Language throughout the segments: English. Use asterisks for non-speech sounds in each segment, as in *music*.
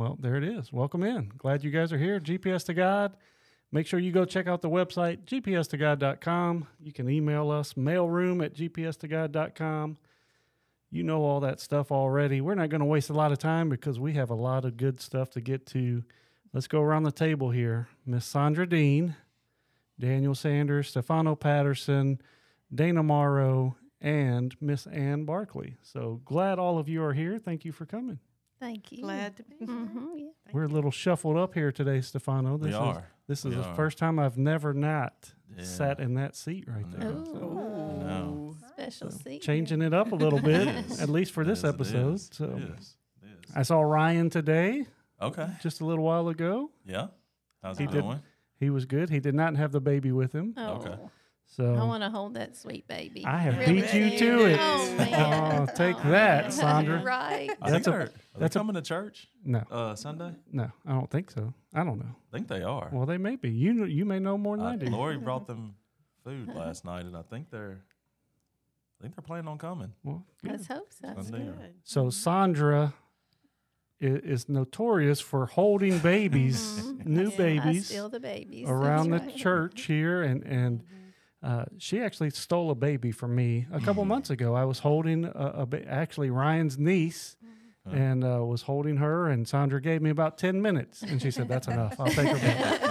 Well, there it is. Welcome in. Glad you guys are here. GPS to God. Make sure you go check out the website, gpstogod.com. You can email us, mailroom at gpstogod.com. You know all that stuff already. We're not going to waste a lot of time because we have a lot of good stuff to get to. Let's go around the table here. Miss Sandra Dean, Daniel Sanders, Stefano Patterson, Dana Morrow, and Miss Ann Barkley. So glad all of you are here. Thank you for coming. Thank you. Glad to be here. hmm yeah. We're a little shuffled up here today, Stefano. This We is are. this is We the are. first time I've never not Yeah. sat in that seat right I there. know. So, Ooh. No. Special seat. changing it up a little bit, at least for this Yes, episode. is. So It is. It is. I saw Ryan today, Okay. just a little while ago. Yeah. How's He it did- going? He was good. He did not have the baby with him. Oh, Okay. So I want to hold that sweet baby. I have Really beat you to it. Oh, man. Oh, take Oh, that, man. Sandra. right. That's think a- they're, are that's a- they coming to church no, uh, Sunday? no, I don't think so. I don't know. I think they are. Well, they may be. You know, you may know more than I, I, do. Lori brought them food last night, and I think they're, I think they're planning on coming. Well, good. Let's hope so. Sunday. or- Good. So Sandra i- is notorious for holding babies, Mhm. new I babies, steal the babies. around That's the right. church here, and and uh, she actually stole a baby from me a couple months ago. I was holding a, a ba- actually Ryan's niece. Huh. And uh, was holding her, and Sandra gave me about ten minutes, and she said, "That's enough. I'll take her back."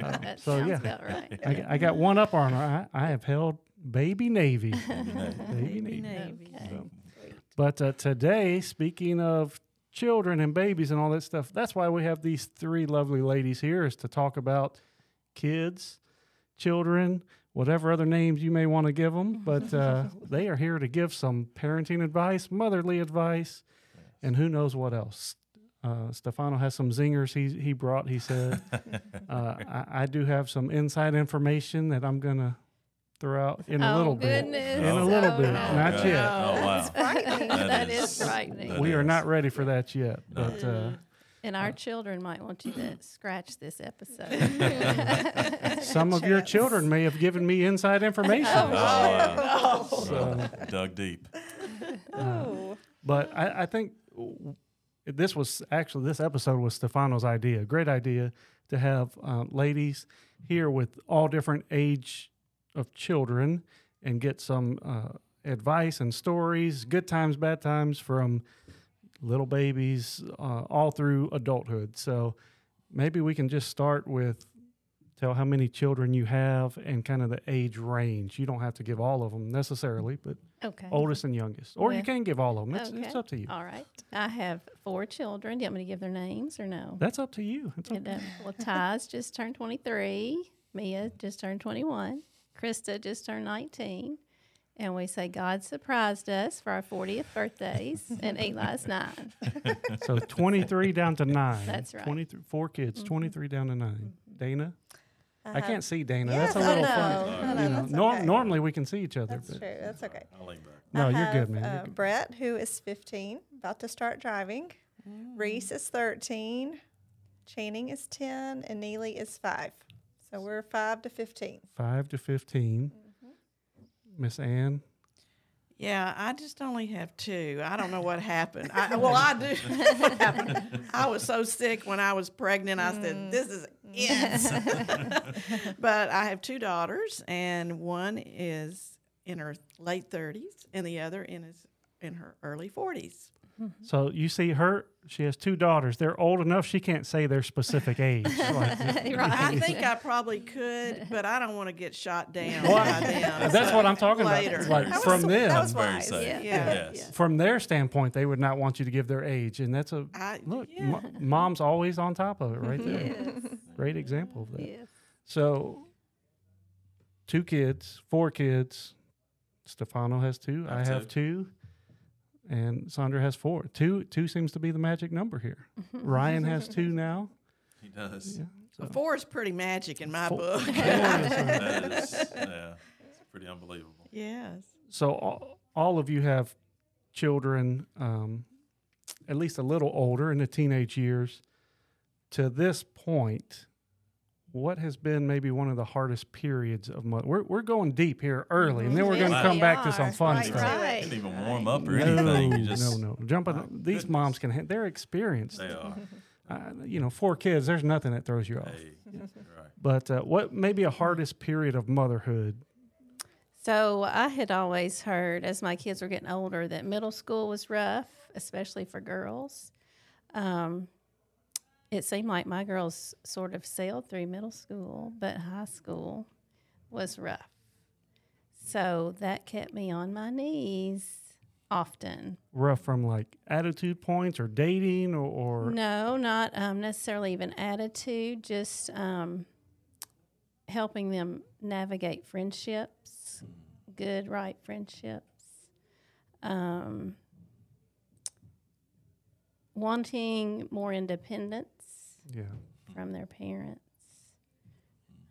Uh, *laughs* that so, yeah. right. I, I got one up on her. I, I have held baby Navy, Maybe they- baby Baby Navy. Navy. Okay. So- But uh, today, speaking of children and babies and all that stuff, that's why we have these three lovely ladies here is to talk about kids, children, whatever other names you may want to give them. *laughs* But uh, they are here to give some parenting advice, motherly advice, and who knows what else. Uh, Stefano has some zingers he he brought. He said, *laughs* uh, I, "I do have some inside information that I'm gonna throw out in a oh, little bit." goodness. In a little Oh, bit, no. not Okay. yet. Oh, wow. That's frightening. That that is- is, frightening. that we are is. not ready for that yet, No. but uh, and our children might want you to *clears throat* scratch this episode. *laughs* some of your *laughs* children may have given me inside information. Oh, wow. So, Dug deep. *laughs* Oh. but I, I think w- this was actually this episode was Stefano's idea. Great idea to have uh, ladies here with all different age of children and get some uh, advice and stories, good times, bad times from little babies uh, all through adulthood. So maybe we can just start with tell how many children you have and kind of the age range. You don't have to give all of them necessarily, but okay. oldest and youngest, or you can give all of them. It's, it's up to you. All right. I have four children. Do you want me to give their names or no? That's up to you. It's up And, uh, well, Ty's just turned 23. Mia just turned 21. Krista just turned 19. And we say God surprised us for our 40th birthdays, and Eli's nine. So 23 down to nine. That's right. Mm-hmm. 23, four kids, 23 down to 9 Dana? I Uh-huh. can't see Dana. Yes, That's a little funny. I know, You know, that's nor- okay. normally we can see each other. That's but true. That's okay. I'll lean back. No, I you're good, have, man. You're Uh, good. Brett, who is 15, about to start driving. Reese is 13. Channing is 10. And Neely is 5. So we're 5 to 15. 5 to 15. Miss Ann? Yeah, I just only have two. I don't know what happened. I, well, I do. *laughs* what happened? I was so sick when I was pregnant. I said, mm. "This is it." *laughs* but I have two daughters, and one is in her late thirties, and the other in his in her early forties. Mm-hmm. So you see her, she has two daughters. They're old enough she can't say their specific *laughs* age. Like, *laughs* I think *laughs* I probably could, but I don't want to get shot down Well, by them. that's so what I'm talking later. about. Like That from was- them, that was Very safe. Yeah. Yeah. Yes. from their standpoint, they would not want you to give their age, and that's a I, look. yeah. mo- mom's always on top of it, right there. Yes. Great example of that. yes. So, two kids, four kids. Stefano has two. I I have have two. And Sandra has four. Two two seems to be the magic number here. Ryan has *laughs* two now. He does. Yeah. So Four is pretty magic in my Four- book. *laughs* That is, yeah, it's pretty unbelievable. yes. so all, all of you have children, um, at least a little older in the teenage years. To this point, what has been maybe one of the hardest periods of mother? We're, we're going deep here early, and then we're Yes, going to come we back to some fun Right. stuff. Right. Didn't even warm up or No, anything. You just no, no. Jumping. My these goodness. moms can. ha- They're experienced. They are. *laughs* uh, you know, four kids. There's nothing that throws you off. Hey, right. But uh, what maybe a hardest period of motherhood? So I had always heard as my kids were getting older that middle school was rough, especially for girls. Um, it seemed like my girls sort of sailed through middle school, but high school was rough. So that kept me on my knees often. Rough from like attitude points or dating or, or No, not um, necessarily even attitude, just um, helping them navigate friendships, good, right friendships. Um, wanting more independence yeah. from their parents.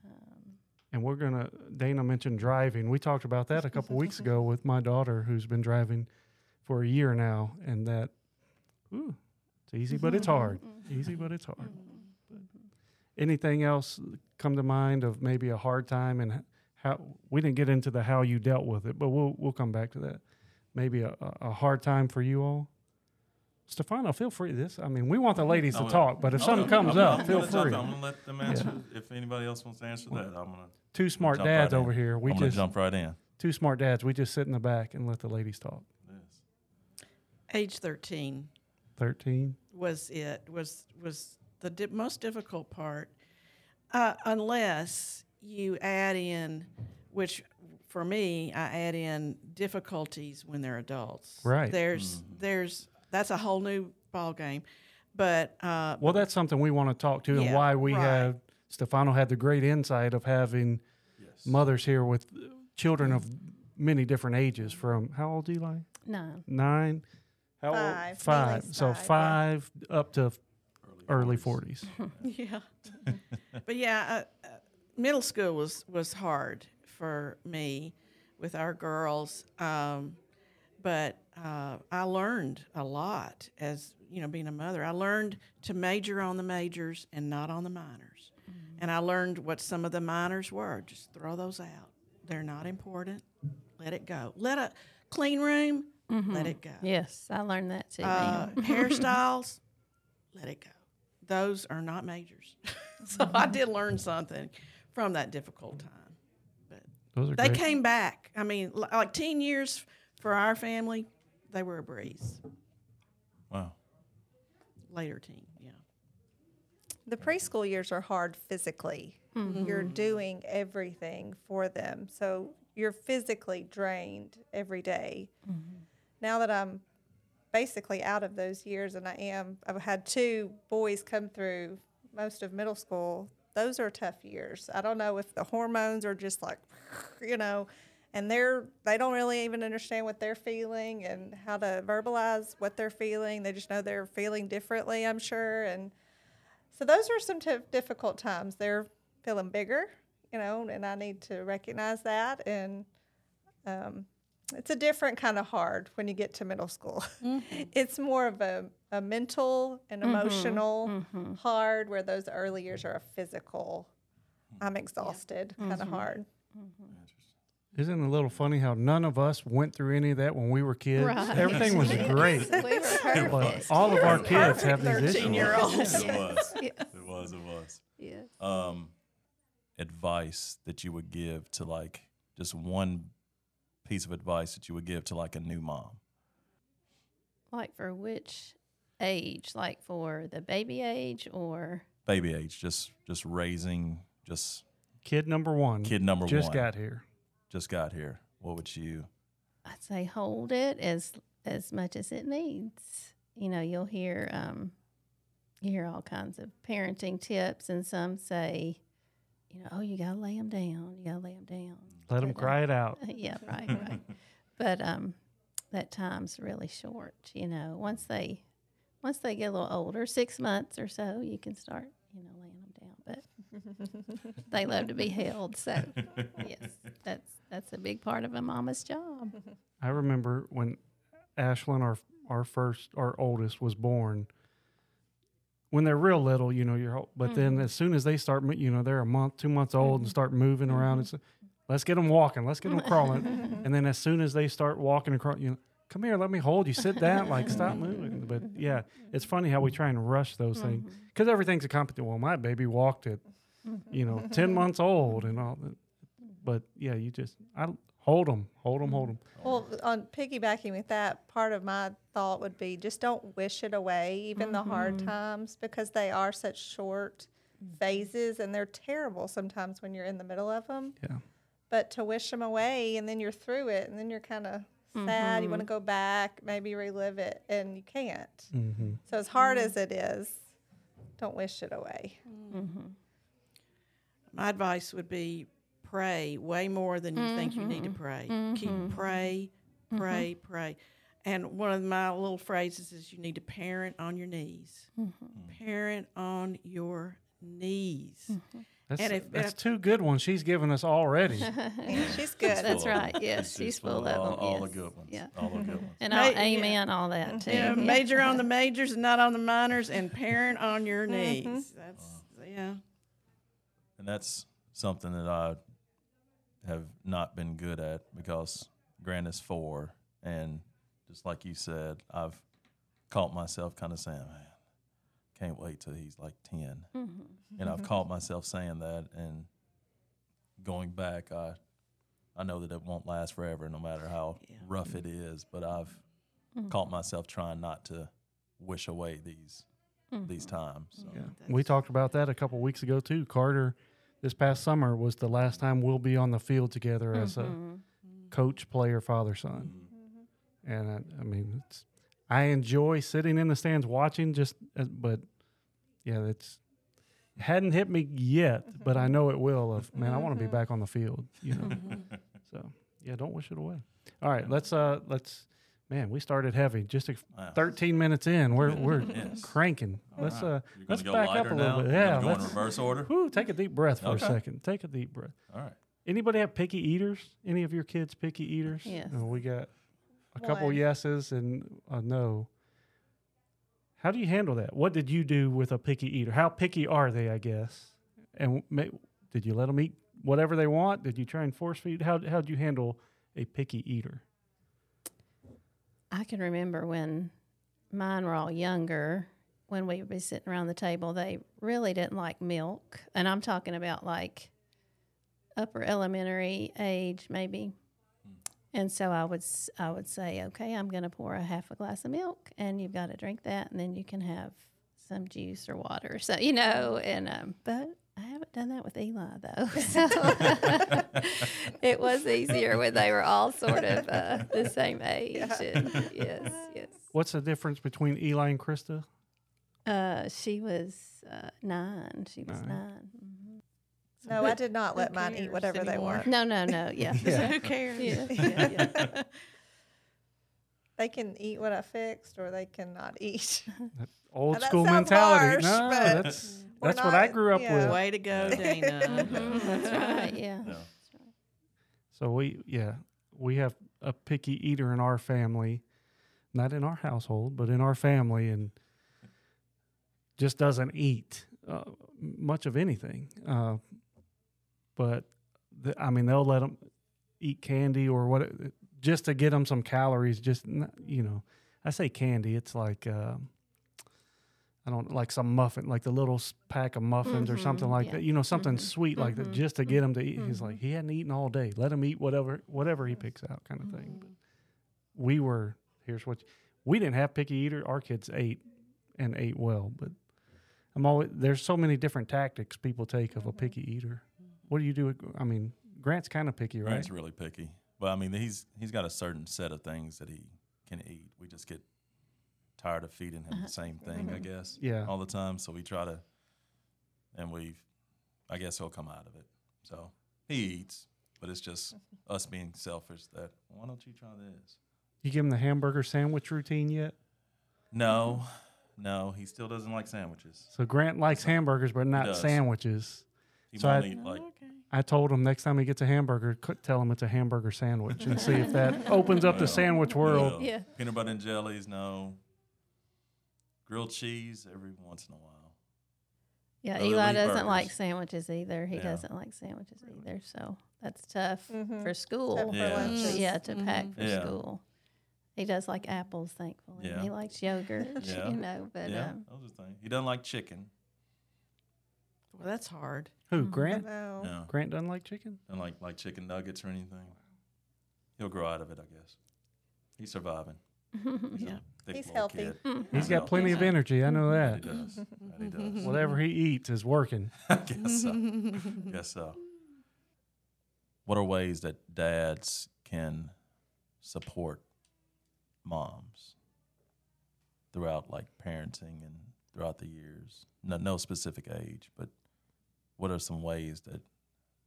Um, And we're gonna. Dana mentioned driving. We talked about that a couple weeks ago with my daughter, who's been driving for a year now, and that. Ooh, it's easy, but it's hard. Easy, but it's hard. But anything else come to mind of maybe a hard time and how we didn't get into the how you dealt with it, but we'll we'll come back to that. Maybe a, a hard time for you all. Stefano, feel free. This, I mean, we want the ladies to talk, but if no, something comes I'm gonna- up, I'm feel gonna free. I'm gonna let them answer. If anybody else wants to answer that, I'm gonna. Two smart jump dads right in. over here. We I'm just jump right in. two smart dads. We just sit in the back and let the ladies talk. Yes. Age 13 Thirteen. was it was was the di- most difficult part, uh, unless you add in, which for me I add in difficulties when they're adults. Right. There's there's that's a whole new ball game, but uh, Well, that's something we want to talk to, and why we right. have Stefano had the great insight of having Yes. mothers here with children of many different ages. From how old, Eli? no. Nine. How old? Five. Five. So five, five yeah. up to early forties. *laughs* yeah, but yeah, uh, uh, middle school was was hard for me with our girls. Um, but uh, I learned a lot as you know being a mother. I learned to major on the majors and not on the minors, and I learned what some of the minors were. Just throw those out. They're not important. Let it go. Let a clean room. Let it go. Yes, I learned that too. Uh, *laughs* hairstyles, let it go. Those are not majors. *laughs* so I did learn something from that difficult time. But Those are they great. came back. I mean, like teen years for our family, they were a breeze. Wow. Later teen, yeah. The preschool years are hard physically. Mm-hmm. You're doing everything for them. So you're physically drained every day. Mm-hmm. Now that I'm basically out of those years and I am, I've had two boys come through most of middle school. Those are tough years. I don't know if the hormones are just like, you know, and they're they don't really even understand what they're feeling and how to verbalize what they're feeling. They just know they're feeling differently, I'm sure, and so those are some t- difficult times. They're feeling bigger, you know, and I need to recognize that. And um, it's a different kind of hard when you get to middle school. Mm-hmm. *laughs* it's more of a, a mental and mm-hmm. emotional mm-hmm. hard, where those early years are a physical. I'm exhausted, kind of hard. Isn't it a little funny how none of us went through any of that when we were kids? Right. Everything was *laughs* great. we were But perfect. all of our kids have these issues. 13 year olds. It was. *laughs* Yes. It was. It was. Yes. Um, advice that you would give to like just one piece of advice that you would give to like a new mom. Like for which age? Like for the baby age or? Baby age, just just raising, just Kid number one. kid number just one. Just got here. Just got here. What would you? I'd say hold it as as much as it needs. You know, you'll hear um, you hear all kinds of parenting tips, and some say, you know, oh, you gotta lay them down. You gotta lay them down. Let them cry it out. *laughs* yeah, right, right. But um, that time's really short. You know, once they once they get a little older, six months or so, you can start, you know, laying them down. But they love to be held. So *laughs* yes, that's that's a big part of a mama's job. I remember when Ashlyn, our our first, our oldest, was born. When they're real little, you know, you're. ho- But then mm-hmm. as soon as they start, you know, they're a month, two months old, and mm-hmm. start moving around, it's let's get them walking, let's get them crawling, *laughs* and then as soon as they start walking across, you know, come here, let me hold you. Sit down, like stop moving. But yeah, it's funny how we try and rush those things mm-hmm. because everything's a competition. Well, my baby walked at, Mm-hmm. you know, *laughs* ten months old and all that. But yeah, you just I hold them, hold them, hold them. Mm-hmm. Well, on piggybacking with that, part of my thought would be just don't wish it away, even the hard mm-hmm. times, because they are such short phases and they're terrible sometimes when you're in the middle of them. Yeah. But to wish them away and then you're through it and then you're kind of sad, you want to go back, maybe relive it, and you can't. Mm-hmm. So, as hard as it is, don't wish it away. My advice would be pray way more than you think you need to mm-hmm. pray. Mm-hmm. Keep mm-hmm. pray, pray, pray. And one of my little phrases is you need to parent on your knees. Mm. Parent on your knees. That's, And if- that's if- two good ones she's given us already. *laughs* Yeah, she's good. That's right. Yes, It's she's just full of all, them. all yes. the good ones. Yeah. All the good ones. And I'll yeah. amen all that too. Yeah, Yeah. major on the *laughs* majors and not on the minors, and parent on your knees. That's yeah. And that's something that I have not been good at because Grant is four, and just like you said, I've caught myself kind of saying, "Man, can't wait till he's like 10 mm-hmm. And I've *laughs* caught myself saying that, and going back, I I know that it won't last forever, no matter how rough it is. But I've mm-hmm. caught myself trying not to wish away these these mm-hmm. times. So. Yeah. We talked about that a couple weeks ago too. Carter, this past summer was the last time we'll be on the field together as a coach, player, father, son. And I, I mean, it's I enjoy sitting in the stands watching. Just, uh, but yeah, it's it hadn't hit me yet, but I know it will. Of man, I want to be back on the field. You know. *laughs* so yeah, don't wish it away. All right, let's uh let's. Man, we started heavy. Just a, Wow. 13 minutes in, we're *laughs* we're Yes. cranking. Let's uh You're let's go back up a little now? bit. Yeah, gonna go in reverse order. whew, take a deep breath for Okay. a second. Take a deep breath. All right. Anybody have picky eaters? Any of your kids picky eaters? Yes. No, we got a couple yeses and a no. How do you handle that? What did you do with a picky eater? How picky are they? I guess. And ma- did you let them eat whatever they want? Did you try and force feed? How how'd you handle a picky eater? I can remember when mine were all younger, when we would be sitting around the table, they really didn't like milk. And I'm talking about like upper elementary age, maybe. And so I would I would say, okay, I'm going to pour a half a glass of milk, and you've got to drink that, and then you can have some juice or water. *laughs* So you know, and um, but I haven't done that with Eli though. *laughs* So it was easier when they were all sort of uh, the same age. And yes, yes. What's the difference between Eli and Krista? Uh, she was uh, nine. She was Nine. 9 Mhm. No, I did not let mine eat cares whatever they anymore? want. No, no, no. Yeah. *laughs* Yeah. Who cares? Yeah, yeah, *laughs* yeah. They can eat what I fixed, or they cannot eat. Old Now, that school mentality. harsh, no, but that's we're that's what I grew up yeah. with. Way to go, Dana. *laughs* Mhm, That's right. Yeah. Yeah. So we, yeah, we have a picky eater in our family, not in our household, but in our family, and just doesn't eat uh, much of anything. Uh, but the, I mean, they'll let them eat candy or what, just to get them some calories. Just you know, I say candy, it's like. Uh, I don't like some muffin, like the little pack of muffins or something Mhm, like yeah. that. You know, something Mhm, sweet like that, mhm, just to get him to eat. He's mhm. like, he hadn't eaten all day. Let him eat whatever, whatever he picks out, kind of thing. But we were here's what we didn't have picky eater. Our kids ate and ate well, but I'm always there's so many different tactics people take of a picky eater. What do you do? With, I mean, Grant's kind of picky, right? Grant's really picky, but I mean, he's he's got a certain set of things that he can eat. We just get tired of feeding him the uh-huh. same thing, I mm-hmm. guess, Yeah. all the time. So we try to, and we've, I guess he'll come out of it. So he eats, but it's just us being selfish. That why don't you try this? You give him the hamburger sandwich routine yet? No, no, he still doesn't like sandwiches. So Grant likes hamburgers, but not does. sandwiches. He So won't I- eat like oh, okay. I told him next time he gets a hamburger, tell him it's a hamburger sandwich and see if that *laughs* opens up the sandwich world. well, Yeah. peanut butter and jellies. No, grilled cheese every once in a while. Yeah, they'll Eli doesn't like sandwiches either. He Yeah. doesn't like sandwiches either. So that's tough Mhm. for school. Except for Yeah. lunches. Yeah, to pack for Yeah. school. He does like apples, thankfully. Yeah. He likes yogurt, *laughs* Yeah. *laughs* you know. But yeah, um, that was the thing. He doesn't like chicken. Well, that's hard. Who? Mhm. Grant? No. No, Grant doesn't like chicken. doesn't like like chicken nuggets or anything. He'll grow out of it, I guess. He's surviving. *laughs* He's Yeah. A thick He's little healthy. kid. Hmm. He's Yeah. got plenty of energy. I know That that. he does. *laughs* That he does. Whatever he eats is working. *laughs* I guess so. guess so. What are ways that dads can support moms throughout like parenting and throughout the years? No, no specific age, but what are some ways that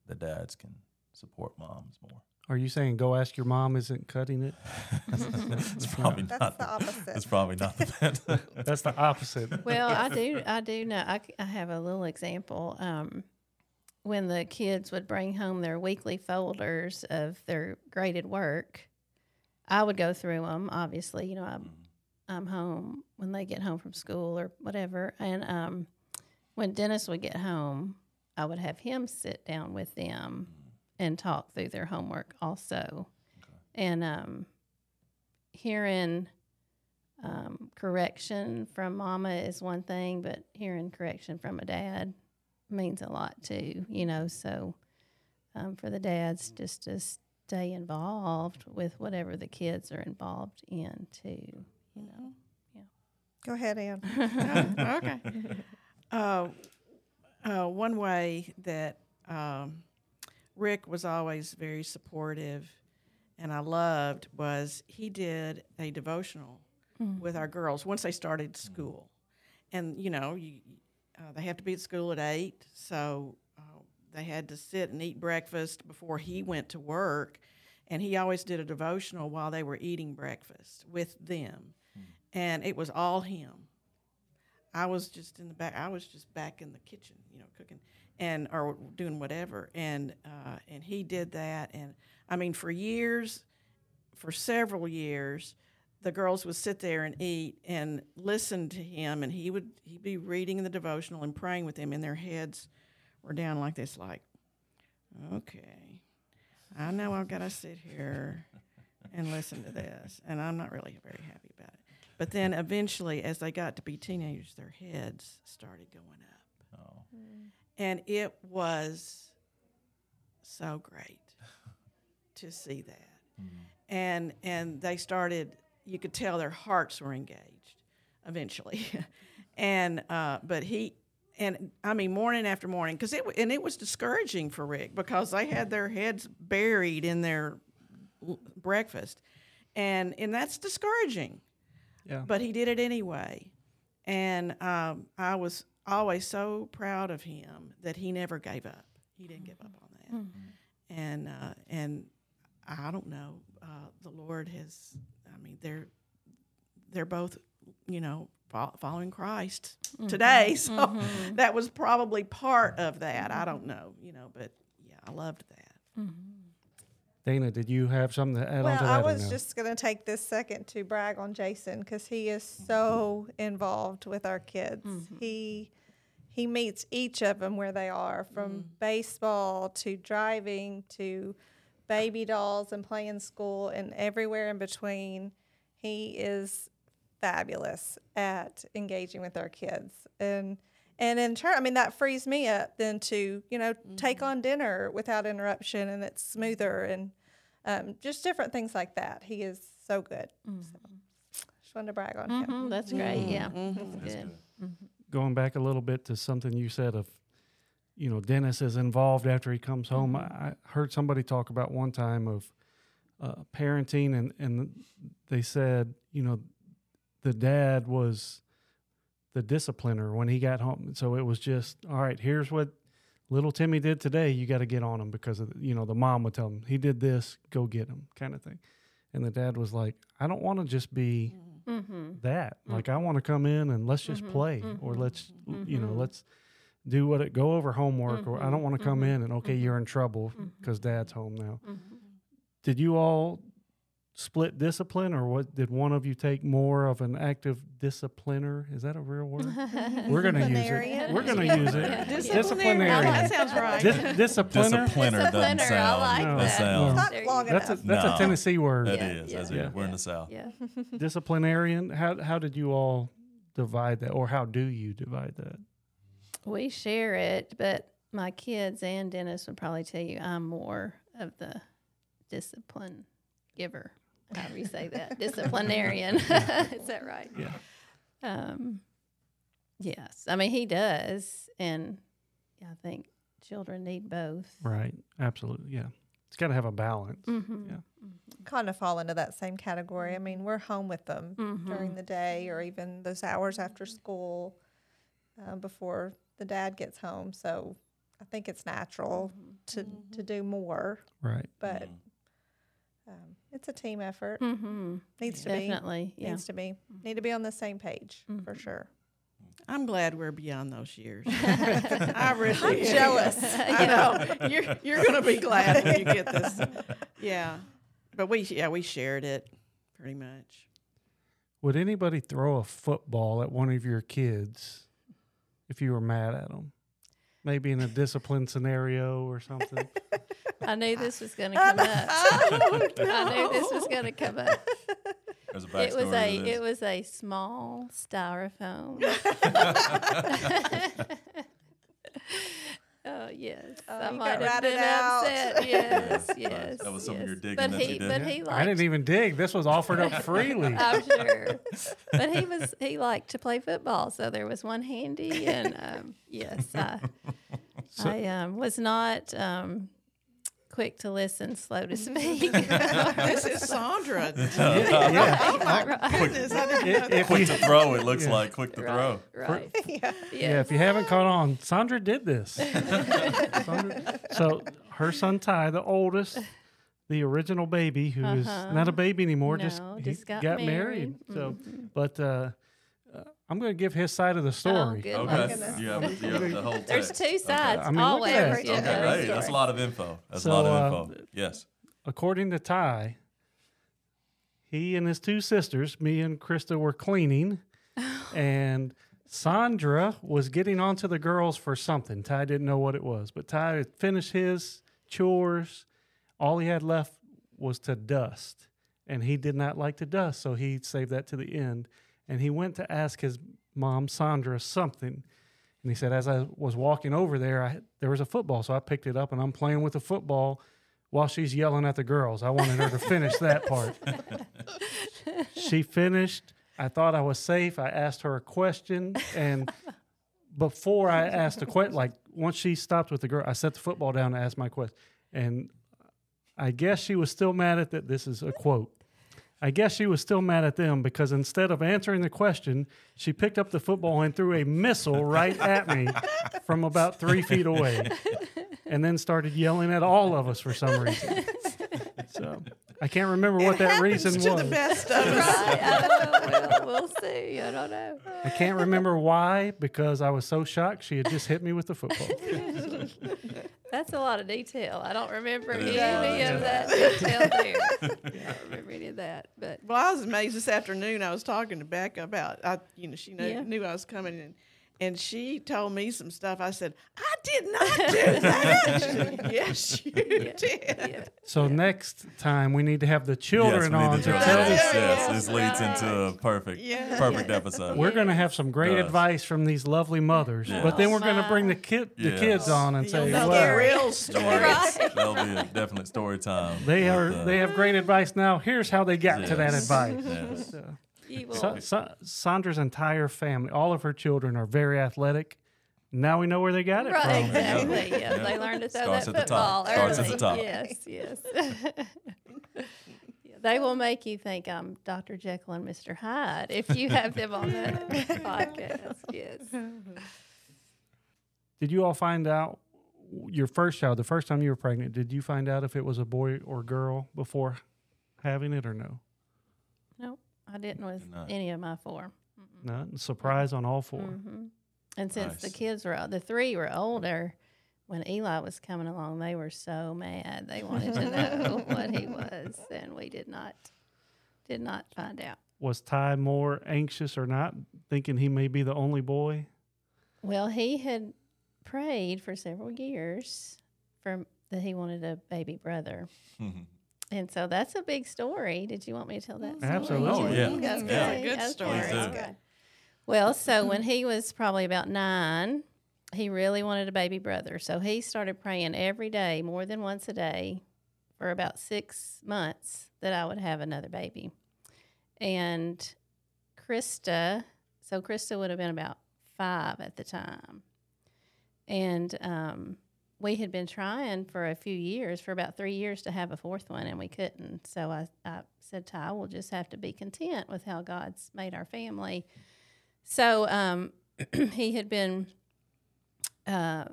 the dads can support moms more? Are you saying go ask your mom isn't cutting it? it's probably That's not the opposite. It's probably not the *laughs* best. That's the opposite. well, I do. I do know. I have a little example. Um, when the kids would bring home their weekly folders of their graded work, I would go through them. Obviously, you know, I'm, I'm home when they get home from school or whatever. And um, when Dennis would get home, I would have him sit down with them and talk through their homework also. And um, hearing um, correction from mama is one thing, but hearing correction from a dad means a lot too, you know. So um, for the dads, just to stay involved with whatever the kids are involved in too, you know. Yeah. Go ahead, Ann. *laughs* Oh, okay. *laughs* Uh, uh, one way that um, Rick was always very supportive and I loved was he did a devotional with our girls once they started school. And, you know, you, uh, they have to be at school at 8, so uh, they had to sit and eat breakfast before he went to work. And he always did a devotional while they were eating breakfast with them. And it was all him. I was just in the back. I was just back in the kitchen, you know, cooking and or doing whatever. And uh, and he did that. And I mean, for years, for several years, the girls would sit there and eat and listen to him, and he would he'd be reading the devotional and praying with them, and their heads were down like this, like, okay, I know I've got to sit here and listen to this, and I'm not really very happy about it. But then eventually, as they got to be teenagers, their heads started going. And it was so great *laughs* to see that. And and they started you could tell their hearts were engaged eventually. *laughs* and uh, but he and I mean morning after morning because it and it was discouraging for Rick because they had their heads buried in their breakfast. And and that's discouraging Yeah. but he did it anyway. And um, I was always so proud of him that he never gave up. He didn't give up on that. Mm-hmm. And uh, and I don't know. Uh, the Lord has. I mean, they're they're both, you know, fo- following Christ mm-hmm. today. *laughs* So mm-hmm. that was probably part of that. I don't know, you know, but yeah, I loved that. Dana, did you have something to add on to that? I was no? just going to take this second to brag on Jason because he is so involved with our kids. Mm-hmm. He he meets each of them where they are, from mm. baseball to driving to baby dolls and playing school and everywhere in between. He is fabulous at engaging with our kids and and in turn i mean that frees me up then to you know take mm-hmm. on dinner without interruption and it's smoother and um, just different things like that he is so good so, just wanted to brag on him Mhm, that's great. Yeah, Mhm. that's That's good. good. going back a little bit to something you said of, you know, Dennis is involved after he comes home. I, I heard somebody talk about one time of uh, parenting, and and they said, you know, the dad was the discipliner when he got home. So it was just, all right, here's what little Timmy did today. You got to get on him because of, you know, the mom would tell him he did this, go get him, kind of thing. And the dad was like, I don't want to just be Mm-hmm. that. Mm-hmm. Like I want to come in and let's just mm-hmm. play, or mm-hmm. let's you know let's do what it go over homework, or I don't want to come in and okay you're in trouble because dad's home now. Did you all split discipline, or what? Did one of you take more of an active discipliner? Is that a real word? *laughs* We're going to use it. We're going to use it. Yeah. *laughs* Disciplinarian. Oh, that sounds right. Dis- discipliner. Discipliner doesn't Discipliner, I sound. like No. that that. Um, sounds. Not long go. That's a enough. that's No. a Tennessee word. That Yeah, is. yeah. As Yeah. we're in the south. Yeah. *laughs* Disciplinarian. How how did you all divide that, or how do you divide that? We share it, but my kids and Dennis would probably tell you I'm more of the discipline giver. However you say *laughs* that, disciplinarian. *laughs* Is that right? Yeah. Um, yes, I mean he does, and I think children need both. Right. Absolutely. Yeah. It's got to have a balance. Mm-hmm. Yeah. kind of fall into that same category. I mean, we're home with them Mm-hmm. during the day or even those hours after school uh, before the dad gets home. So I think it's natural to, to do more, Right. but um, it's a team effort. Mm-hmm. Needs to be. Definitely, yeah. Needs to be. Need to be on the same page for Mhm. sure. I'm glad we're beyond those years. *laughs* I really I'm am. jealous. I *laughs* know. You're you're gonna be glad when you get this. Yeah. But we yeah, we shared it pretty much. Would anybody throw a football at one of your kids if you were mad at them? Maybe in a discipline scenario or something. *laughs* I knew this was going to come up. *laughs* I knew this was going to come up. A It was a it was a small styrofoam. *laughs* oh yes, Oh, I you might have been out. upset. *laughs* Yes, Yeah, yes. that was some of yes. your digging but that he, you did. But he liked. I didn't even dig. This was offered up freely. *laughs* I'm sure, *laughs* but he was he liked to play football, so there was one handy, and um, yes, I, So- I um, was not um, quick to listen, slow to speak. *laughs* this is *laughs* Sandra. *laughs* yeah. Oh my Right. goodness, I didn't know If, that. quick to throw, it looks Yeah. like quick to throw. right, right. yeah. yeah, if you haven't caught on, Sandra did this. Sandra- so her son Ty, the oldest, the original baby, who is Uh-huh. not a baby anymore, just, No, he just got married. married. So, Mhm. but uh, I'm going to give his side of the Oh, story. good. Okay. goodness. You have, you have the whole There's two sides. I mean, look always. at that. Okay, there hey, that's a lot of info. That's So, a lot uh, of info. Yes. according to Ty, he and his two sisters, Mia and Krista, were cleaning, *laughs* and Sandra was getting onto the girls for something. Ty didn't know what it was, but Ty had finished his chores. All he had left was to dust, and he did not like to dust, so he saved that to the end. And he went to ask his mom, Sandra, something. And he said, as I was walking over there, I, there was a football, so I picked it up and I'm playing with the football while she's yelling at the girls. I wanted her to finish that part. *laughs* she finished. I thought I was safe. I asked her a question, and before I asked the question, like once she stopped with the girl, I set the football down and asked my question. And I guess she was still mad at that. This is a quote. I guess she was still mad at them because instead of answering the question, she picked up the football and threw a missile right at me from about three feet away, and then started yelling at all of us for some reason. So I can't remember what that reason Happens to was. the best of us. Right. I don't know. We'll, we'll see. I don't know. I can't remember why because I was so shocked she had just hit me with the football. *laughs* That's a lot of detail. I don't remember any is a lot of of that detail *laughs* there. I don't remember any of that. But Well, I was amazed this afternoon. I was talking to Becca about, I, you know, she knew, Yeah. knew I was coming in, and she told me some stuff. I said, I did not do that. Said, *laughs* yes, you did. yeah. So next time we need to have the children we need on to to do tell that. us. Yes, this leads into a perfect, Yeah. perfect episode. We're going to have some great Does. advice from these lovely mothers, Yes. but then we're going to bring the kid, the Yes. kids on and You'll say, well, the real story. Yes, that'll be a definite story time. they are uh, they have great advice now. Here's how they got to that advice. Yes. So, You. Sa- Sa- Sandra's entire family, all of her children are very athletic. Now we know where they got it Right, from. exactly. Yeah, Yeah. they learned to throw Starts that at the top. football Starts at early. the top. Yes, yes. *laughs* They will make you think I'm Dr. Jekyll and Mr. Hyde if you have them on the *laughs* podcast. Yes. Did you all find out your first child, the first time you were pregnant, did you find out if it was a boy or girl before having it or no? No, I didn't with Did not. any of my four. No, surprise on all 4 hmm And since the Nice. kids were the three were older, when Eli was coming along, they were so mad. They wanted to know *laughs* *laughs* what he was, and we did not did not find out. Was Ty more anxious or not, thinking he may be the only boy? Well, he had prayed for several years for that he wanted a baby brother. And so that's a big story. Did you want me to tell that story? Absolutely. Oh, yeah. Okay, Yeah. A good story. okay, Please okay. Well, so when he was probably about nine, he really wanted a baby brother. So he started praying every day, more than once a day, for about six months that I would have another baby. And Krista, so Krista would have been about five at the time. And um, we had been trying for a few years, for about three years, to have a fourth one, and we couldn't. So I, I said, Ty, we'll just have to be content with how God's made our family. So um, *clears throat* he had been, uh,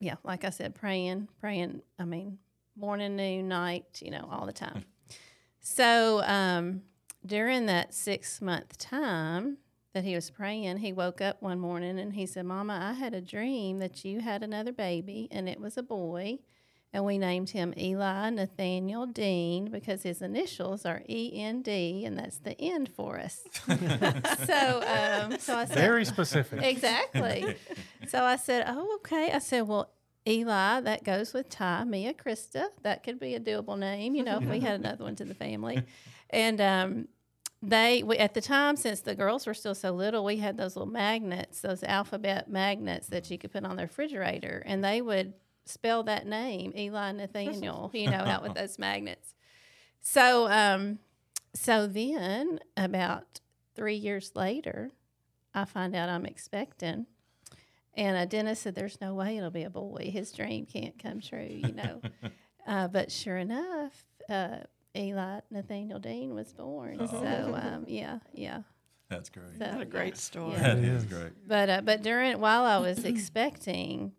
yeah, like I said, praying, praying. I mean, morning, noon, night, you know, all the time. So um, during that six month time that he was praying, he woke up one morning and he said, Mama, I had a dream that you had another baby and it was a boy. And we named him Eli Nathaniel Dean because his initials are E N D, and that's the end for us. *laughs* so, um, so I said, Very specific. Exactly. so I said, "Oh, okay." I said, "Well, Eli, that goes with Ty, Mia, Krista. That could be a doable name, you know, if we had another one to the family." And um, they, we, at the time, since the girls were still so little, we had those little magnets, those alphabet magnets that you could put on the refrigerator, and they would spell that name, Eli Nathaniel, you know, out with *laughs* those magnets. So, um, so then about three years later, I find out I'm expecting. And Dennis said, There's no way it'll be a boy. His dream can't come true, you know. *laughs* uh, but sure enough, uh, Eli Nathaniel Dean was born. So, um, yeah, yeah. That's great. So, What a yeah. great story. Yeah. That It is is. great. But uh, but during while I was expecting,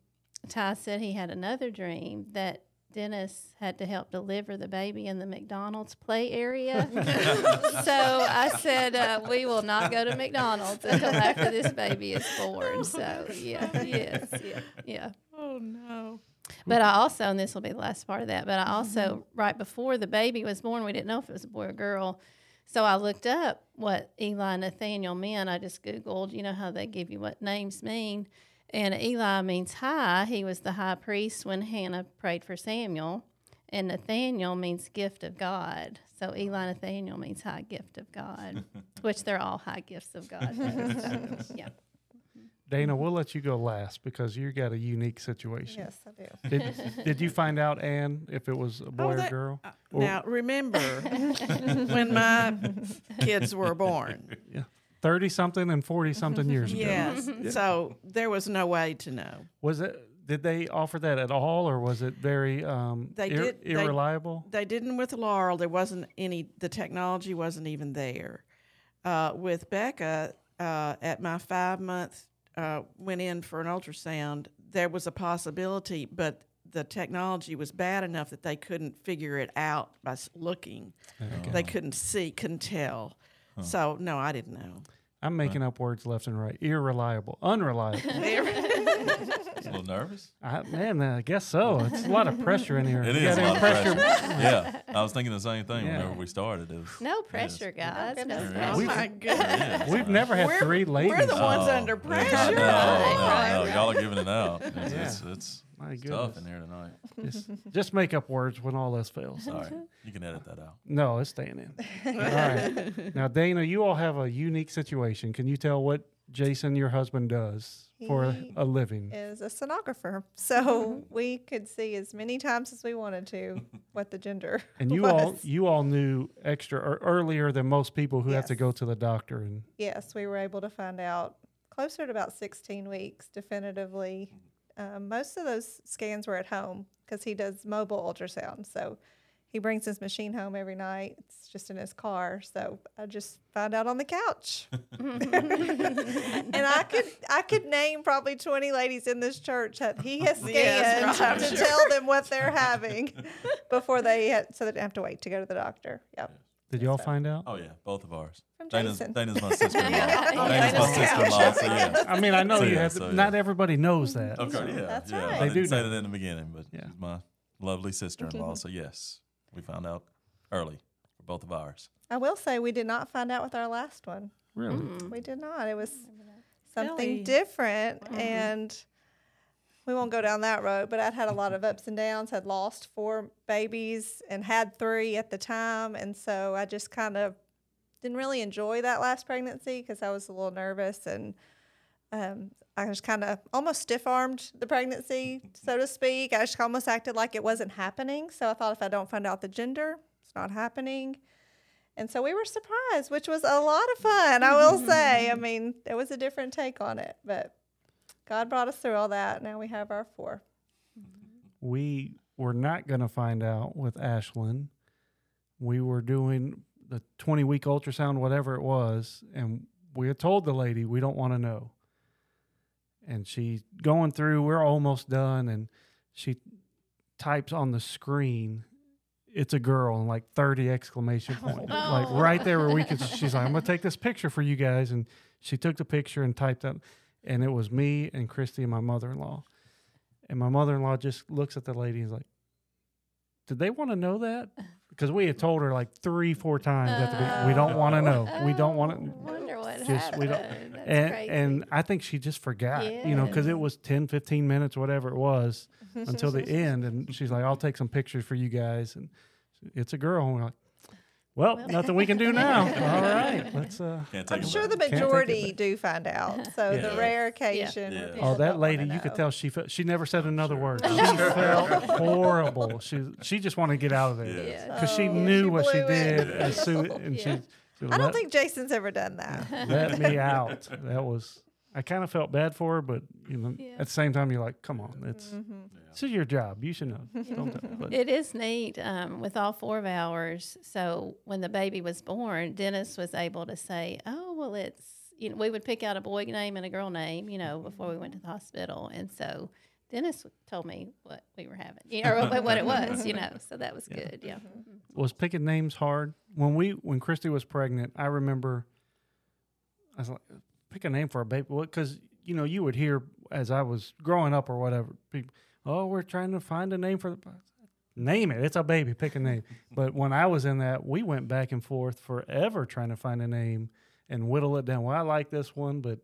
Ty said he had another dream that Dennis had to help deliver the baby in the McDonald's play area. *laughs* so I said, uh, "We will not go to McDonald's until after this baby is born." So yeah, *laughs* yes, yeah, yeah. Oh no. But I also, and this will be the last part of that, but I also, mm-hmm. right before the baby was born, we didn't know if it was a boy or girl. So I looked up what Eli Nathaniel meant. I just Googled, you know how they give you what names mean. And Eli means high. He was the high priest when Hannah prayed for Samuel. And Nathaniel means gift of God. So Eli Nathaniel means high gift of God, *laughs* which they're all high gifts of God. So, *laughs* yeah. Dana, we'll let you go last because you got a unique situation. Yes, I do. Did, did you *laughs* find out, Ann, if it was a boy or that- girl? uh, Or- now remember *laughs* when my kids were born. *laughs* Yeah. 30 something and 40 something years ago. Yes. So there was no way to know. Was it, did they offer that at all or was it very um, They ir- did- they- irreliable? They didn't with Laurel. There wasn't any. The technology wasn't even there. Uh, with Becca, uh, at my five month, uh, went in for an ultrasound. There was a possibility, but the technology was bad enough that they couldn't figure it out by s- looking. They couldn't see, couldn't tell. So no, I didn't know. I'm making up words left and right. Irreliable, unreliable. *laughs* *laughs* A little nervous. *laughs* I, man, I guess so. It's a lot of pressure in here. It You is a lot any of pressure. *laughs* yeah, I was thinking the same thing Yeah. whenever we started. It was, No pressure, oh, guys. No goodness. There Oh pressure. is. my goodness. We've never had We're- three ladies. we're the ones Oh, under pressure. No, Right, no, no, y'all are giving it out. It's, Yeah. it's, it's, My it's tough in here tonight. Just, just make up words when all else fails. Sorry, you can edit that out. No, it's staying in. *laughs* All right. Now, Dana, you all have a unique situation. Can you tell what Jason, your husband, does for a, living? Is a sonographer, so *laughs* we could see as many times as we wanted to *laughs* what the gender. And you all, you all knew extra or earlier than most people who have to go to the doctor. And Yes, we were able to find out closer to about 16 weeks definitively. Um, most of those scans were at home because he does mobile ultrasound. So he brings his machine home every night. It's just in his car. So I just found out on the couch. *laughs* *laughs* and I could I could name probably 20 ladies in this church that he has scanned Yes, right, to sure. tell them what they're *laughs* having before they had, so they didn't have to wait to go to the doctor. Yep. did y'all So- find out? Oh yeah, both of ours. Dana's, Dana's my sister-in-law. Yeah. Dana's my sister-in-law. So yeah. I mean, I know So, you yeah, have. so, yeah. Not everybody knows that. Okay, yeah, That's yeah. right. I They didn't do say know. that in the beginning, but Yeah. she's my lovely sister-in-law. so yes, we found out early for both of ours. I will say we did not find out with our last one. Really? Mm. We did not. It was something Really? different, and we won't go down that road. But I'd had a lot of ups and downs. Had lost four babies and had three at the time, and so I just kind of didn't really enjoy that last pregnancy because I was a little nervous and. Um, I just kind of almost stiff armed the pregnancy, mm-hmm. so to speak. I just almost acted like it wasn't happening. So I thought if I don't find out the gender, it's not happening. And so we were surprised, which was a lot of fun, I will say. I *laughs* mean, it was a different take on it, but God brought us through all that. Now we have our four. we were not going to find out with Ashlyn. We were doing the 20 week ultrasound, whatever it was, and we had told the lady we don't want to know. And she's going through, we're almost done, and she types on the screen, it's a girl, and like 30 exclamation oh, points. Like Oh. right there where we could, she's like, I'm going to take this picture for you guys. And she took the picture and typed out, and it was me and Christy and my mother in law. And my mother in law just looks at the lady and is like, Did they want to know that? *laughs* Because we had told her like three, four times at the beginning, we don't want to oh. know. We don't want Oh, to. Wonder what Just- we don't- happened. That's And, crazy. and I think she just forgot, you know, because it was 10, 15 minutes, whatever it was, *laughs* until the end. And she's like, I'll take some pictures for you guys. And it's a girl. And we're like, well, Well. nothing we can do now. *laughs* All right. Let's, uh, Can't take I'm sure back. the take it majority back. do find out. *laughs* So Yeah. the rare occasion. where Yeah. Oh, that lady! You could tell she felt, she never said another word. She felt horrible. She she just wanted to get out of there Yeah. Yeah. because she Oh, knew she what she did as soon and she. Yeah. she I don't let, think Jason's ever done that. *laughs* let me out. That was I kind of felt bad for her, but you know, Yeah. at the same time, you're like, come on, it's Mm-hmm. this is your job. You should know. *laughs* Don't tell- but It is neat um, with all four of ours. So when the baby was born, Dennis was able to say, "Oh, well, it's you know." We would pick out a boy name and a girl name, you know, before we went to the hospital, and so Dennis told me what we were having, you know, or what, what it was, you know. So that was *laughs* good. Yeah. was picking names hard when we when Christy was pregnant. I remember I was like, pick a name for a baby because you know you would hear as I was growing up or whatever. People, oh, we're trying to find a name for the name it. It's a baby. Pick a name. *laughs* but when I was in that, we went back and forth forever trying to find a name and whittle it down. Well, I like this one, but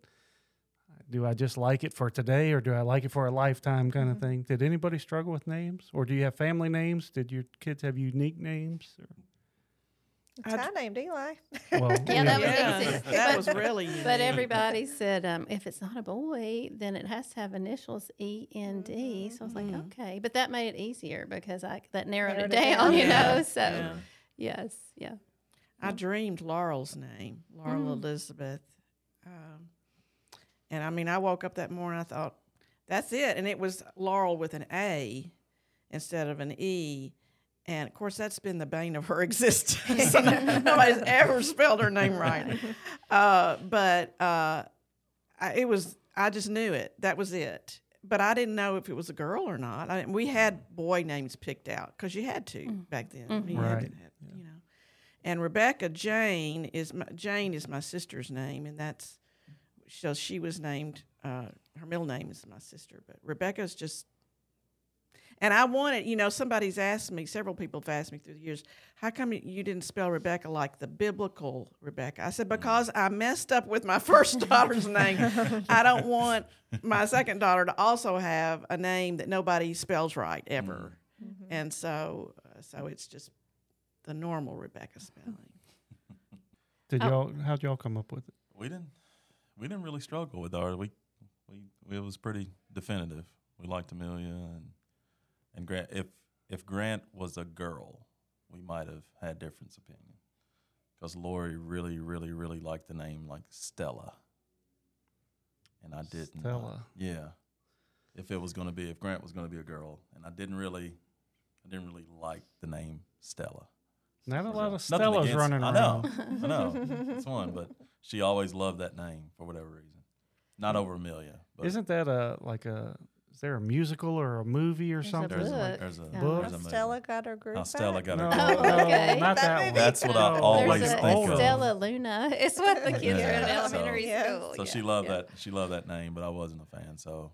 do I just like it for today or do I like it for a lifetime kind of thing? Did anybody struggle with names or do you have family names? Did your kids have unique names? Or? It's I named Eli. Well, *laughs* Yeah, that was yeah, easy. that But- was really unique. But everybody said um, if it's not a boy, then it has to have initials E N D. So I was like, okay, but that made it easier because I that narrowed, Narrowed it it down, down. you Yeah, know. So yeah. yes, yeah. I dreamed Laurel's name, Laurel Elizabeth. Um, and I mean, I woke up that morning, I thought, that's it. And it was Laurel with an A instead of an E. And of course, that's been the bane of her *laughs* existence. *laughs* Nobody's ever spelled her name right. *laughs* Uh, but uh, I, it was, I just knew it. That was it. But I didn't know if it was a girl or not. I, we had boy names picked out because you had to back then. You had to Right. have, you know. And Rebecca Jane is my, Jane is my sister's name, and that's so she was named. Uh, her middle name is my sister, but Rebecca's just. And I wanted, you know, somebody's asked me, several people have asked me through the years, how come you didn't spell Rebecca like the biblical Rebecca? I said, because I messed up with my *laughs* first daughter's name. *laughs* I don't want my second daughter to also have a name that nobody spells right ever. And so, uh, so it's just the normal Rebecca spelling. *laughs* Did Oh. y'all? How'd y'all come up with it? We didn't we didn't really struggle with ours. We we it was pretty definitive. We liked Amelia and and Grant. If if Grant was a girl, we might have had difference opinion. Because Lori really, really, really liked the name like Stella, and I didn't. Stella. yeah. If it was going to be, if Grant was going to be a girl, and I didn't really, I didn't really like the name Stella. Not a lot of Stellas running I around. know, I know. It's one, but she always loved that name for whatever reason. Not mm. over Amelia. But Isn't that a like a? Is there a musical or a movie or There's a something? there's a, there's a, Yeah. Book? there's a movie. Stella got her groove How Stella back. got her No, *laughs* Oh, no, okay. not That that movie? one. That's what I No. always There's a think of. Stella Luna. It's what the kids Yeah. are in So- elementary Yeah. school. So she loved yeah. that. She loved that name, but I wasn't a fan. So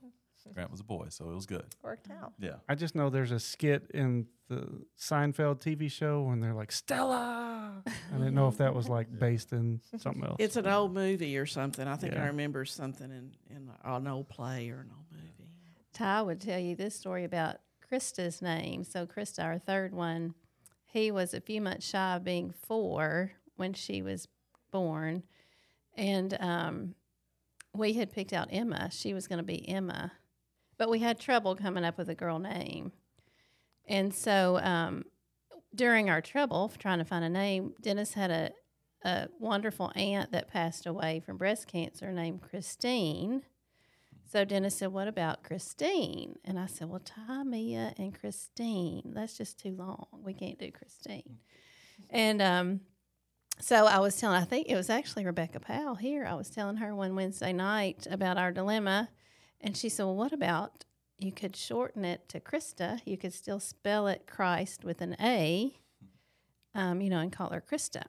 Grant was a boy, so it was good. Worked out. Yeah. I just know there's a skit in the Seinfeld TV show when they're like Stella. I didn't know if that was like *laughs* based in something else. It's an old movie or something. I think Yeah. I remember something in, in an old play or an old movie. Ty would tell you this story about Krista's name. So Krista, our third one, he was a few months shy of being four when she was born, and um, we had picked out Emma. She was going to be Emma, but we had trouble coming up with a girl name, and so um, during our trouble trying to find a name, Dennis had a a wonderful aunt that passed away from breast cancer named Christine. So Dennis said, What about Christine? And I said, Well, Ty, Mia, and Christine. That's just too long. We can't do Christine. And um, so I was telling, I think it was actually Rebecca Powell here. I was telling her one Wednesday night about our dilemma. And she said, Well, what about you could shorten it to Krista? You could still spell it Christ with an A, um, you know, and call her Krista.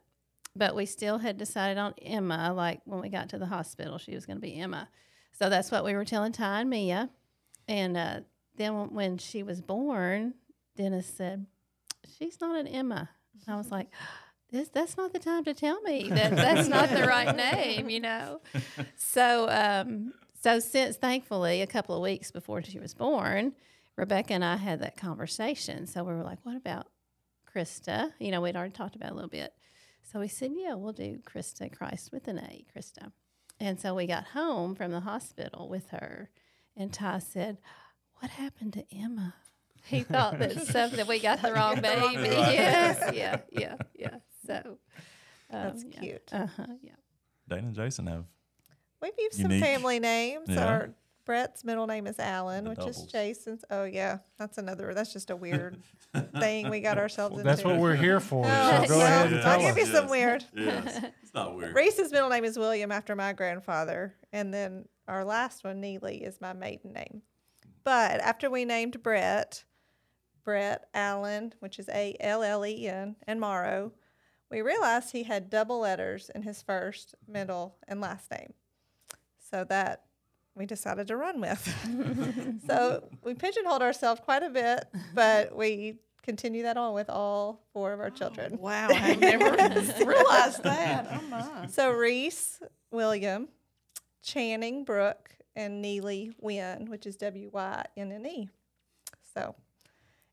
But we still had decided on Emma, like when we got to the hospital, she was going to be Emma. So that's what we were telling Ty and Mia. And uh, then when- when she was born, Dennis said, She's not an Emma. I was like, *gasps* this, That's not the time to tell me that that's not the right *laughs* name, you know? So, um, so since thankfully a couple of weeks before she was born, Rebecca and I had that conversation. So we were like, What about Krista? You know, we'd already talked about it a little bit. So we said, Yeah, we'll do Krista Christ with an A, Krista. And so we got home from the hospital with her, and Ty said, What happened to Emma? He thought that *laughs* something we got the wrong baby. *laughs* Yes, *laughs* yeah, yeah, yeah. So That's yeah. cute. Uh huh. Yeah. Dana and Jason have We've used some family names. Yeah. Our Brett's middle name is Allen, The which is. Jason's. Oh yeah, that's another. That's just a weird *laughs* thing we got ourselves into. That's what we're here for. Oh, so go yeah. ahead and I'll tell give us. you some weird. Yes. It's not weird. Reese's middle name is William after my grandfather, and then our last one, Neely, is my maiden name. But after we named Brett, Brett Allen, which is A L L E N, and Morrow, we realized he had double letters in his first, middle, and last name. So that we decided to run with. *laughs* *laughs* so we pigeonholed ourselves quite a bit, but we continue that on with all four of our oh, children. Wow, I *laughs* never realized that. Oh my. So Reese William, Channing Brooke, and Neely Wynne, which is W Y N N E. So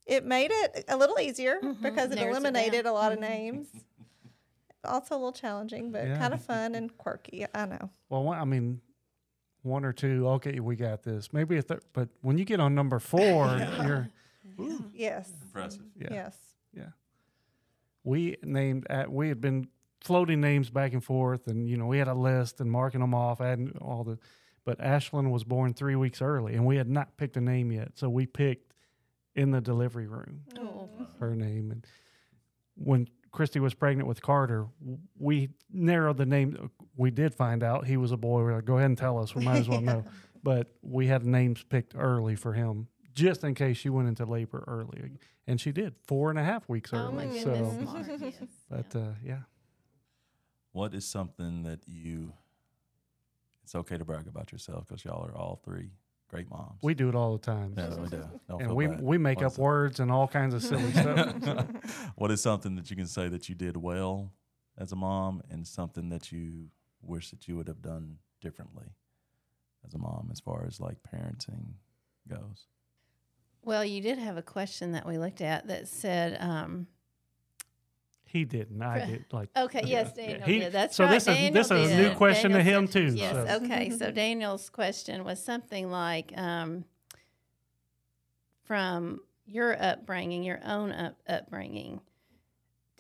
it made it a little easier mm-hmm. because it Narrows eliminated down. a lot of names. Also a little challenging, but Yeah. kind of fun and quirky. I know. Well, I mean, one or two. Okay, we got this. Maybe a third. But when you get on number four, *laughs* you're Yes. Impressive. yeah. Yes. Yeah. We named at we had been floating names back and forth and you know we had a list and marking them off adding all the but ashlyn was born three weeks early and we had not picked a name yet so we picked in the delivery room Oh. her name and when christy was pregnant with carter we narrowed the name we did find out he was a boy we are like go ahead and tell us we might as well know *laughs* but we had names picked early for him just in case she went into labor early and she did four and a half weeks Oh early my so goodness, Mark. Yes. but uh, yeah, What is something that you? It's okay to brag about yourself because y'all are all three great moms. we do it all the time. yeah, we do. Don't and we bad. we make What up words and all kinds of silly stuff. *laughs* what is something that you can say that you did well as a mom, and something that you wish that you would have done differently as a mom, as far as like parenting goes? Well, you did have a question that we looked at that said, um, He didn't. I did. Like okay, yes, Yeah, Daniel he- did. That's so right. this is- Daniel this is a new question to him, said- too, Yes. so. Okay. So Daniel's question was something like, um, from your upbringing, your own up, upbringing.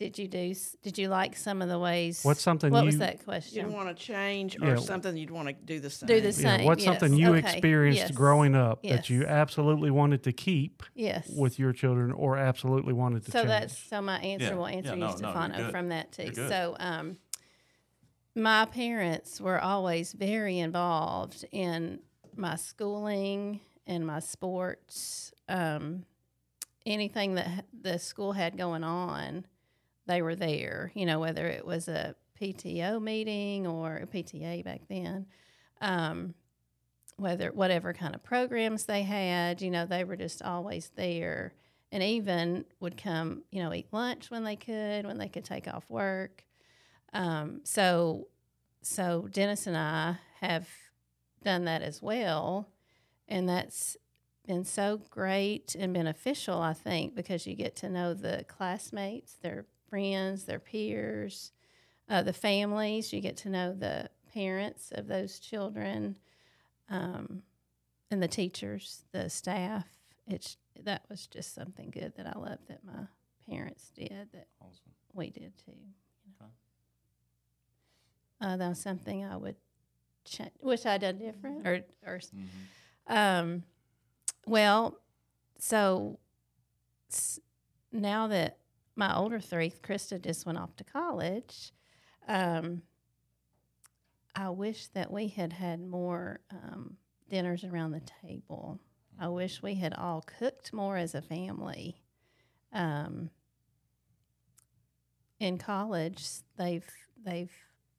Did you do? Did you like some of the ways? What's something What you was that question? You want to change Yeah. or something you'd want to do the same. Do the yeah, same. what's something you okay, experienced yes, growing up that you absolutely wanted to keep Yes. with your children or absolutely wanted to so change? that's so my answer Yeah, will answer no, you no, Stefano good. from that too. So um my parents were always very involved in my schooling and my sports. Um anything that the school had going on, they were there, you know, whether it was a PTO meeting or a PTA back then. Um whether whatever kind of programs they had, you know, they were just always there, and even would come, you know, eat lunch when they could, when they could take off work. Um, so, so Dennis and I have done that as well, and that's been so great and beneficial. I think because you get to know the classmates, their friends, their peers, uh, the families. You get to know the parents of those children, um, and the teachers, the staff. It's that was just something good that I love that my parents did that Awesome. we did too. Okay. Uh, that was something I would ch- wish I'd done different, or or Mhm. um, well, so s- now that my older three, Krista just went off to college, um, I wish that we had had more um, dinners around the table. I wish we had all cooked more as a family. Um, in college, they've they've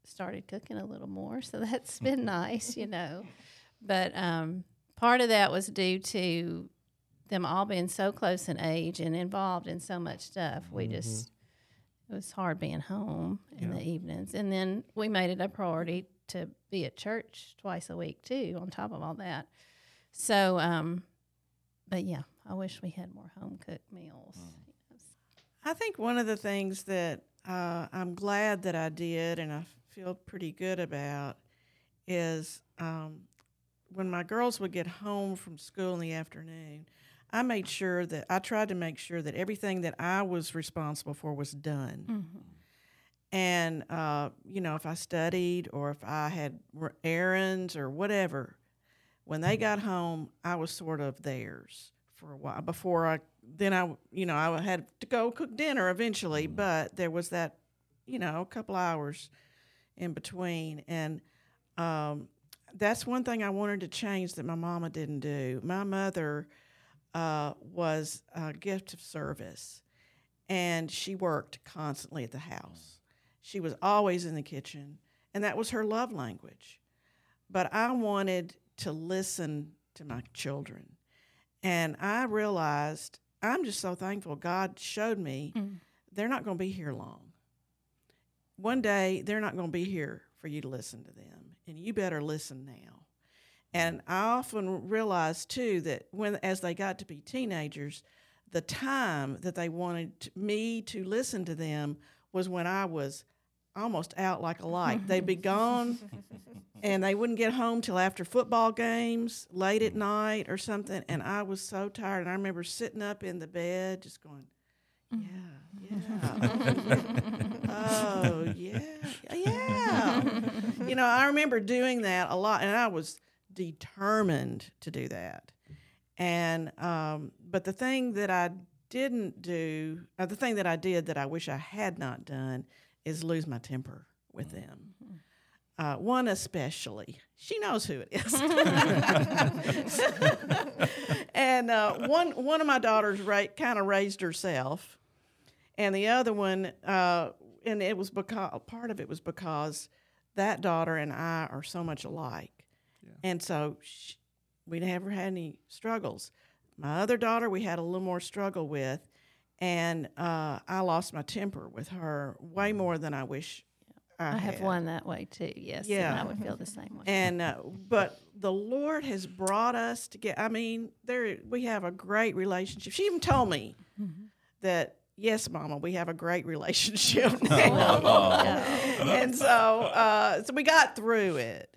started cooking a little more, so that's been *laughs* nice, you know. But um, part of that was due to them all being so close in age and involved in so much stuff. We just it was hard being home in the evenings, and then we made it a priority to be at church twice a week too. On top of all that, so um, but yeah, I wish we had more home cooked meals. I think one of the things that uh, I'm glad that I did and I feel pretty good about is um, when my girls would get home from school in the afternoon, I made sure that I tried to make sure that everything that I was responsible for was done. And, uh, you know, if I studied or if I had errands or whatever, when they got home, I was sort of theirs for a while before I, then I, you know, I had to go cook dinner eventually, but there was that, you know, a couple hours in between. And um, that's one thing I wanted to change that my mama didn't do. My mother uh, was a gift of service, and she worked constantly at the house. She was always in the kitchen, and that was her love language. But I wanted to listen to my children. And I realized I'm just so thankful God showed me they're not going to be here long. One day they're not going to be here for you to listen to them, and you better listen now. And I often realized too that when as they got to be teenagers, the time that they wanted me to listen to them was when I was almost out like a light. *laughs* They'd be gone and they wouldn't get home till after football games, late at night or something. And I was so tired. And I remember sitting up in the bed just going, yeah, yeah. *laughs* oh, yeah, yeah. You know, I remember doing that a lot, and I was determined to do that. And, um, but the thing that I didn't do, or the thing that I did that I wish I had not done, is lose my temper with them. Uh, one especially, she knows who it is. *laughs* and uh, one one of my daughters ra- kind of raised herself, and the other one, uh, and it was because part of it was because that daughter and I are so much alike, and so sh we never had any struggles. My other daughter, we had a little more struggle with, and uh, I lost my temper with her way more than I wish I, I have had. one that way too. Yes, Yeah. and I would feel the same way. And uh, but the Lord has brought us together. I mean, there we have a great relationship. She even told me that yes, Mama, we have a great relationship *laughs* now. and so uh, so we got through it.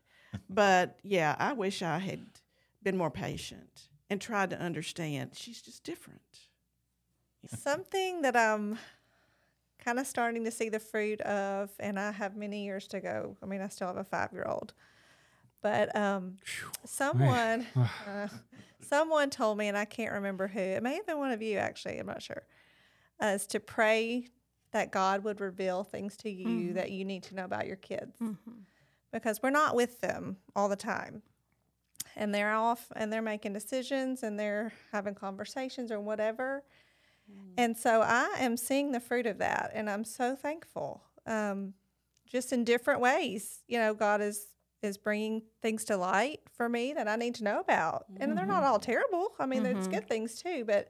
But yeah, I wish I had been more patient and tried to understand. She's just different. *laughs* Something that I'm kind of starting to see the fruit of, and I have many years to go. I mean, I still have a five year old. But um, someone, *sighs* uh, someone told me, and I can't remember who. It may have been one of you, actually. I'm not sure. Uh, is to pray that God would reveal things to you that you need to know about your kids, because we're not with them all the time and they're off and they're making decisions and they're having conversations or whatever. And so I am seeing the fruit of that, and I'm so thankful. Um, just in different ways, you know, God is is bringing things to light for me that I need to know about. And they're not all terrible. I mean, there's good things too, but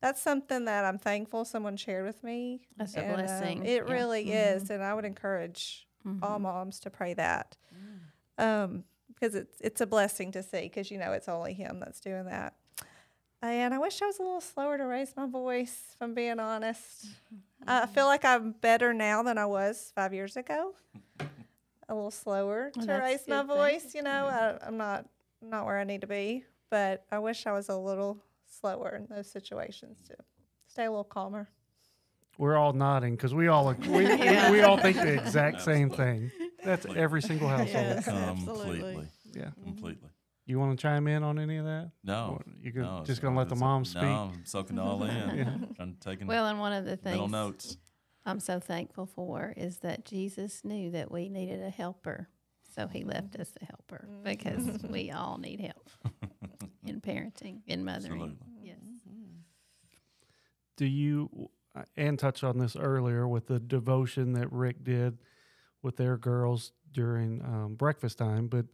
that's something that I'm thankful someone shared with me. That's a And, um, blessing. it Yeah. really is, and I would encourage all mm-hmm. moms to pray that, mm. um, because it's it's a blessing to see. Because you know it's only Him that's doing that. And I wish I was a little slower to raise my voice. If I'm being honest, mm-hmm. I feel mm-hmm. like I'm better now than I was five years ago. *laughs* A little slower Well, to raise my good thing. voice. You know, I, I'm not not where I need to be, but I wish I was a little slower in those situations to stay a little calmer. We're all nodding because we all we, *laughs* we, we all think the exact same thing. That's every single household. Yes, absolutely. completely, Yeah. completely. Mm-hmm. You want to chime in on any of that? No, Or You no, just gonna let the it's- moms speak? No, I'm soaking it all in. *laughs* I'm taking Well, and one of the mental things notes. I'm so thankful for is that Jesus knew that we needed a helper. So he mm-hmm. left us a helper mm-hmm. because *laughs* we all need help in parenting, in mothering. Absolutely. Yes. Do you, Ann touched on this earlier with the devotion that Rick did with their girls during um, breakfast time, but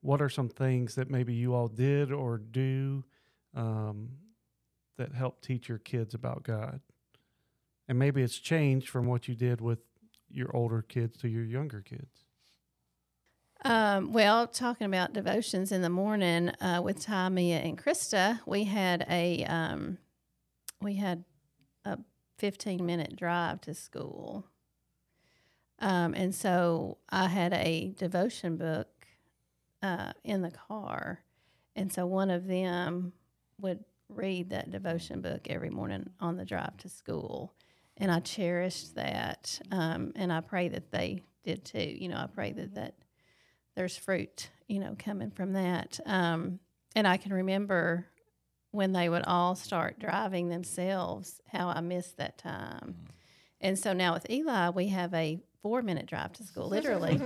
what are some things that maybe you all did or do um, that help teach your kids about God? And maybe it's changed from what you did with your older kids to your younger kids. Um, well, talking about devotions in the morning uh, with Ty, Mia, and Krista, we had a um, we had 15 minute drive to school, um, and so I had a devotion book uh, in the car, and so one of them would read that devotion book every morning on the drive to school, and I cherished that, um, and I pray that they did too. You know, I pray that that there's fruit, you know, coming from that. Um, and I can remember when they would all start driving themselves, how I missed that time. And so now with Eli, we have a four minute drive to school, literally.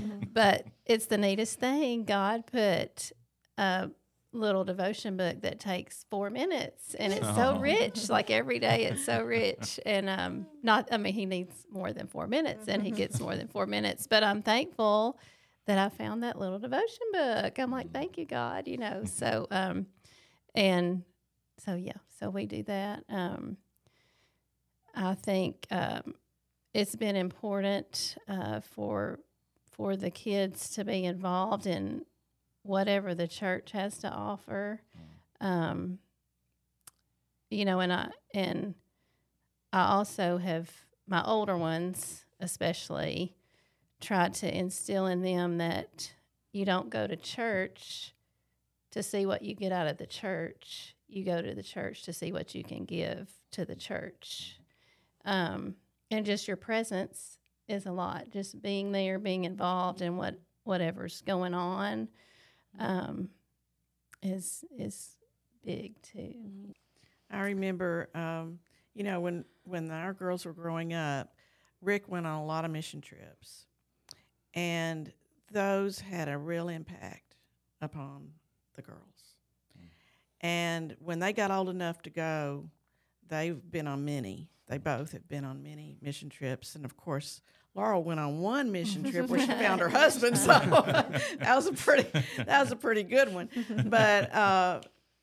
*laughs* but it's the neatest thing. God put a little devotion book that takes four minutes and it's so Oh. rich. Like every day, it's so *laughs* rich. And um, not, I mean, he needs more than four minutes and he gets more than four minutes. But I'm thankful that I found that little devotion book. I'm like, thank you, God, you know. So, um, and so, yeah, so we do that. Um, I think um, it's been important uh, for for the kids to be involved in whatever the church has to offer. Um, you know, and I and I also have my older ones, especially, tried to instill in them that you don't go to church to see what you get out of the church. You go to the church to see what you can give to the church. Um, and just your presence is a lot. Just being there, being involved in what whatever's going on, um, is is big too. I remember, um, you know, when when our girls were growing up, Rick went on a lot of mission trips, and those had a real impact upon the girls. And when they got old enough to go, they've been on many. They both have been on many mission trips, and of course, Laurel went on one mission trip where she *laughs* found her husband. So *laughs* that was a pretty that was a pretty good one. But uh,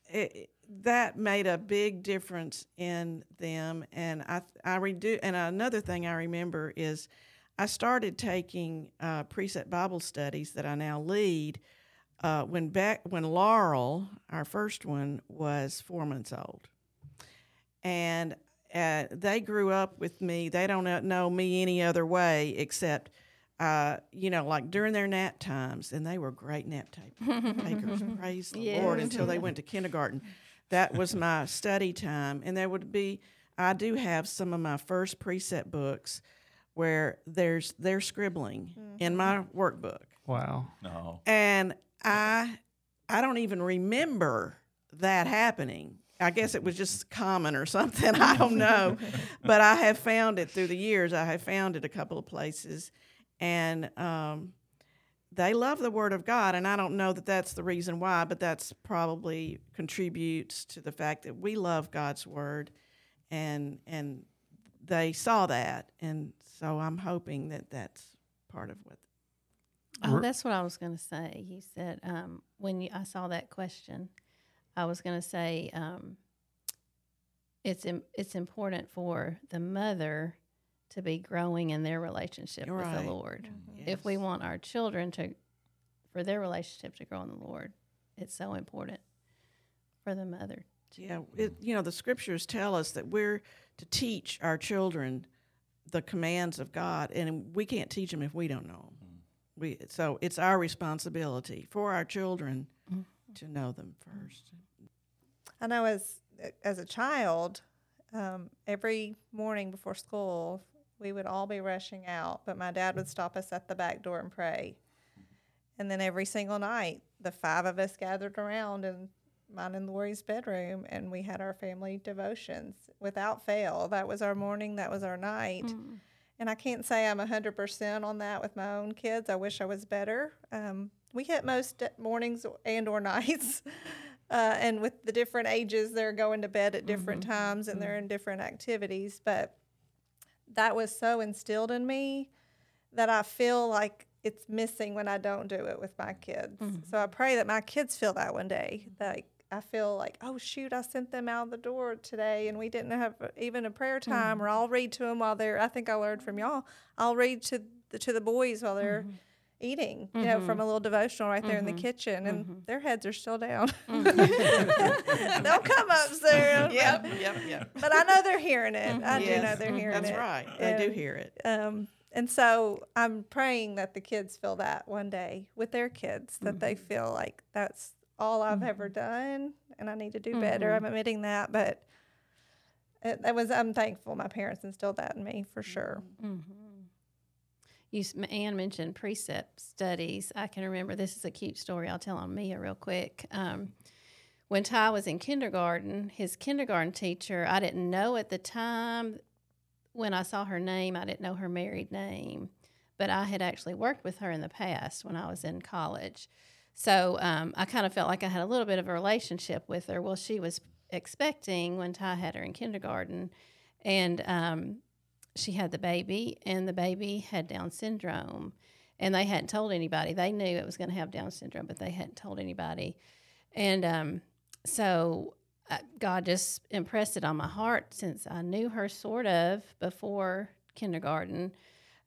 it, that made a big difference in them. And I I redo and another thing I remember is I started taking uh, precept Bible studies that I now lead. Uh, when back when Laurel, our first one, was four months old, and uh, they grew up with me. They don't know- know me any other way except, uh, you know, like during their nap times, and they were great nap takers. *laughs* praise the Yes. Lord until they *laughs* went to kindergarten. That was my study time, and there would be. I do have some of my first precept books where there's they're scribbling in my workbook Wow. No. and I I don't even remember that happening. I guess it was just common or *laughs* something. I don't know, but I have found it through the years. I have found it a couple of places, and um, they love the Word of God. And I don't know that that's the reason why, but that's probably contributes to the fact that we love God's Word, and and they saw that, and so I'm hoping that that's part of what Oh, that's what I was going to say. You said um, when you, I saw that question, I was going to say um, it's im- it's important for the mother to be growing in their relationship with Right. the Lord. If we want our children to for their relationship to grow in the Lord, it's so important for the mother. Yeah, it, you know, the scriptures tell us that we're to teach our children the commands of God, and we can't teach them if we don't know them. We, so it's our responsibility for our children to know them first. I know as as a child, um, every morning before school, we would all be rushing out, but my dad would stop us at the back door and pray. And then every single night, the five of us gathered around in mine and Lori's bedroom, and we had our family devotions without fail. That was our morning. That was our night. And I can't say I'm 100% on that with my own kids. I wish I was better. Um, we hit most mornings and or *laughs* nights. Uh, and with the different ages, they're going to bed at different times and they're in different activities. But that was so instilled in me that I feel like it's missing when I don't do it with my kids. So I pray that my kids feel that one day. Like I feel like, oh shoot, I sent them out the door today and we didn't have uh, even a prayer time. Or mm-hmm. I'll read to them while they're. I think I learned from y'all. I'll read to the to the boys while they're. Mm-hmm. Eating, you know, from mm-hmm. a little devotional right there in the kitchen, and their heads are still down. *laughs* *laughs* They'll come up soon. *laughs* Yep, yep, yep. But I know they're hearing it. I do know they're hearing That's it. That's right. They do hear it. Um, and so I'm praying that the kids feel that one day with their kids, that they feel like that's all I've mm-hmm. ever done, and I need to do better. Mm-hmm. I'm admitting that, but it, that was I'm thankful my parents instilled that in me for sure. Mm-hmm. You, s- Ann mentioned precept studies. I can remember this is a cute story. I'll tell on Mia real quick. Um, when Ty was in kindergarten, his kindergarten teacher, I didn't know at the time when I saw her name, I didn't know her married name, but I had actually worked with her in the past when I was in college. So um, I kind of felt like I had a little bit of a relationship with her. Well, she was expecting when Ty had her in kindergarten, and um, she had the baby, and the baby had Down syndrome, and they hadn't told anybody. They knew it was going to have Down syndrome, but they hadn't told anybody. And um, so uh, God just impressed it on my heart since I knew her sort of before kindergarten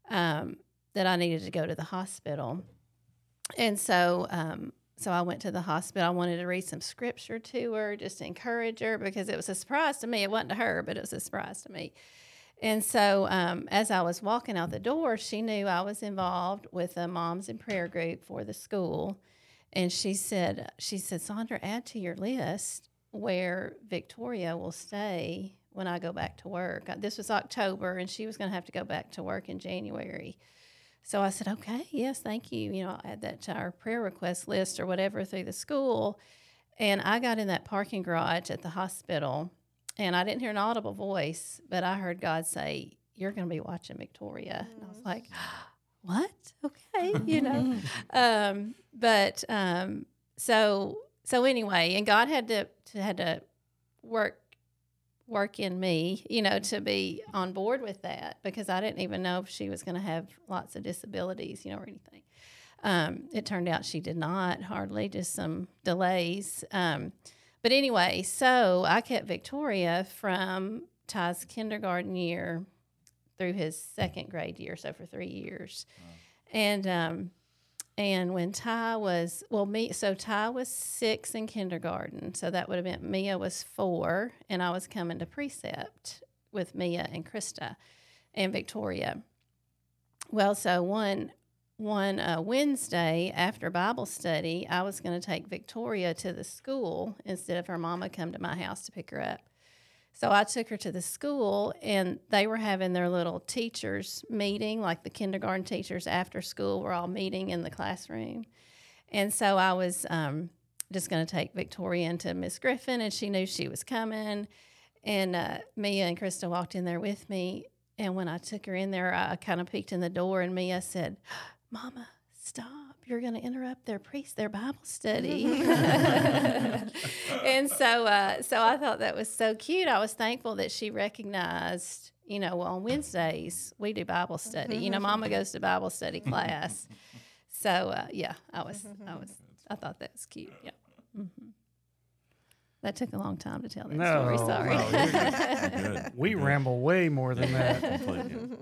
um, that I needed to go to the hospital. And so, um, so I went to the hospital. I wanted to read some scripture to her, just to encourage her, because it was a surprise to me. It wasn't to her, but it was a surprise to me. And so, um, as I was walking out the door, she knew I was involved with a moms in prayer group for the school, and she said, "She said, Sandra, add to your list where Victoria will stay when I go back to work. This was October, and she was going to have to go back to work in January." So I said, "Okay, yes, thank you. You know, I'll add that to our prayer request list or whatever through the school." And I got in that parking garage at the hospital and I didn't hear an audible voice, but I heard God say, You're going to be watching Victoria. And I was like, *gasps* What? Okay, you know. *laughs* um, but um, so so anyway, and God had to, to had to work work in me, you know, to be on board with that because I didn't even know if she was going to have lots of disabilities, you know, or anything. Um, it turned out she did not, hardly, just some delays. Um, but anyway, so I kept Victoria from Ty's kindergarten year through his second grade year, so for three years. And um, and when Ty was well, me so Ty was six in kindergarten, so that would have meant Mia was four, and I was coming to precept with Mia and Krista and Victoria. Well, so one one uh, Wednesday after Bible study, I was going to take Victoria to the school instead of her mama come to my house to pick her up. So I took her to the school, and they were having their little teachers meeting, like the kindergarten teachers after school were all meeting in the classroom. And so I was um, just going to take Victoria into Miss Griffin, and she knew she was coming. And uh, Mia and Krista walked in there with me. And when I took her in there, I kind of peeked in the door, and Mia said, Mama, stop. You're going to interrupt their priest, their Bible study. *laughs* and so, uh, so I thought that was so cute. I was thankful that she recognized, you know, well, on Wednesdays we do Bible study. You know, Mama goes to Bible study class. So uh, yeah, I was, I was, I thought that was cute. Yeah. hmm That took a long time to tell that No, story. Sorry. no, you're *laughs* You're good. We You're good. ramble way more than that. Completely. *laughs*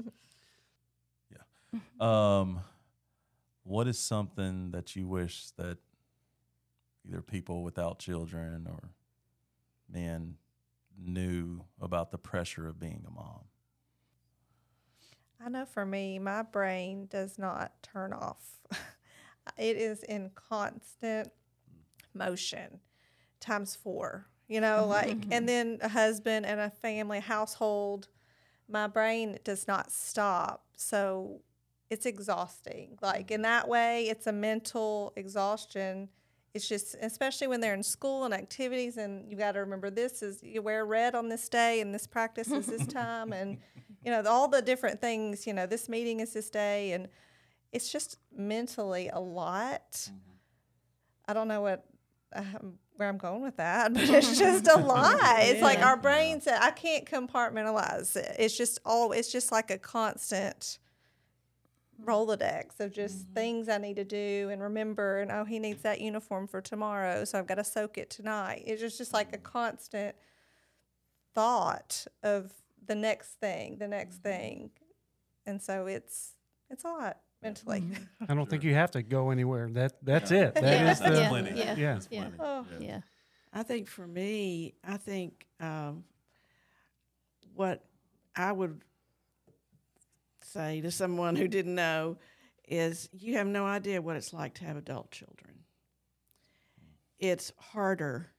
Yeah. Um, what is something that you wish that either people without children or men knew about the pressure of being a mom? I know for me, my brain does not turn off. *laughs* it is in constant motion times four, you know, mm-hmm, like, mm-hmm. and then a husband and a family, household. My brain does not stop. So it's exhausting. Like, in that way, it's a mental exhaustion. It's just, especially when they're in school and activities, and you got to remember this is you wear red on this day, and this practice is this *laughs* time, and you know all the different things. You know, this meeting is this day, and it's just mentally a lot. I don't know what um, where I'm going with that, *laughs* but it's *laughs* just a lot. It's like our brains. I can't compartmentalize it. It's just all. It's just like a constant Rolodex of just mm-hmm. things I need to do and remember. And oh, he needs that uniform for tomorrow, so I've got to soak it tonight. It's just just like a mm-hmm. constant thought of the next thing, the next mm-hmm. thing, and so it's it's a lot mentally. *laughs* I don't think you have to go anywhere. That that's it. That Yeah, is the yeah, plenty. yeah, yeah. That's yeah. plenty. Oh. Yeah. I think for me, I think um, what I would say to someone who didn't know is you have no idea what it's like to have adult children. It's harder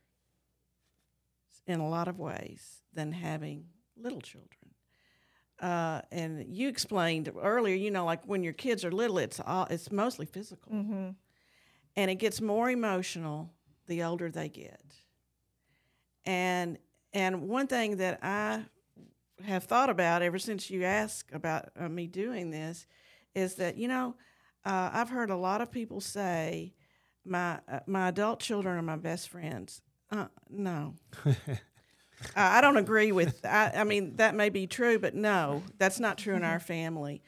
in a lot of ways than having little children. Uh, and you explained earlier, you know, like when your kids are little, it's all, it's mostly physical, Mm-hmm. and it gets more emotional the older they get. And and one thing that I have thought about ever since you asked about uh, me doing this is that you know uh, I've heard a lot of people say my uh, my adult children are my best friends. Uh, no, *laughs* I I don't agree with. I, I mean that may be true, but no, that's not true in our *laughs* family.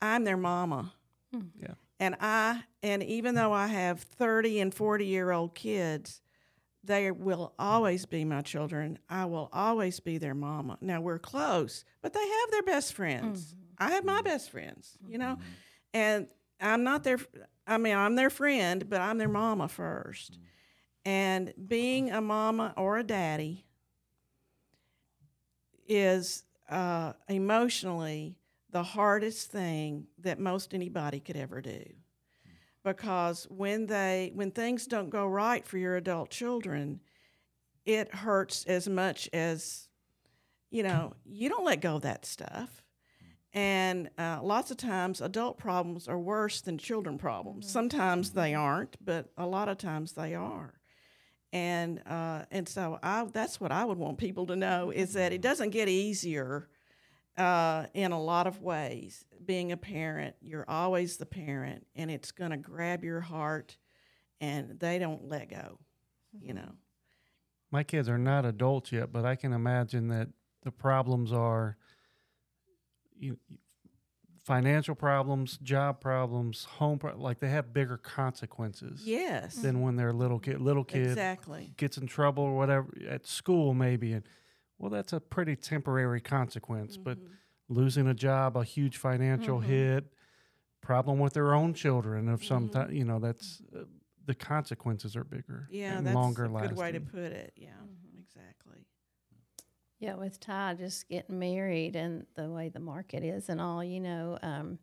I'm their mama. Yeah. And I and even though I have 30 and 40 year old kids, they will always be my children. I will always be their mama. Now we're close, but they have their best friends. Mm-hmm. I have my mm-hmm. best friends, you know. Mm-hmm. And I'm not their I mean, I'm their friend, but I'm their mama first. And being a mama or a daddy is uh, emotionally the hardest thing that most anybody could ever do because when they when things don't go right for your adult children it hurts as much as you know you don't let go of that stuff. And uh, lots of times adult problems are worse than children problems. Sometimes they aren't but a lot of times they are. And uh, and so I, that's what I would want people to know is that it doesn't get easier uh, in a lot of ways. Being a parent, you're always the parent, and it's going to grab your heart, and they don't let go. You know. My kids are not adults yet, but I can imagine that the problems are you, financial problems, job problems, home pro- like they have bigger consequences Yes. than when they're little kid. Little kid Exactly. gets in trouble or whatever at school maybe and well that's a pretty temporary consequence but Mm-hmm. losing a job a huge financial hit problem with their own children of some Mm-hmm. ti- you know that's uh, the consequences are bigger Yeah, and that's longer a good way to put it. Yeah, exactly. Yeah, with Ty just getting married and the way the market is and all, you know, um,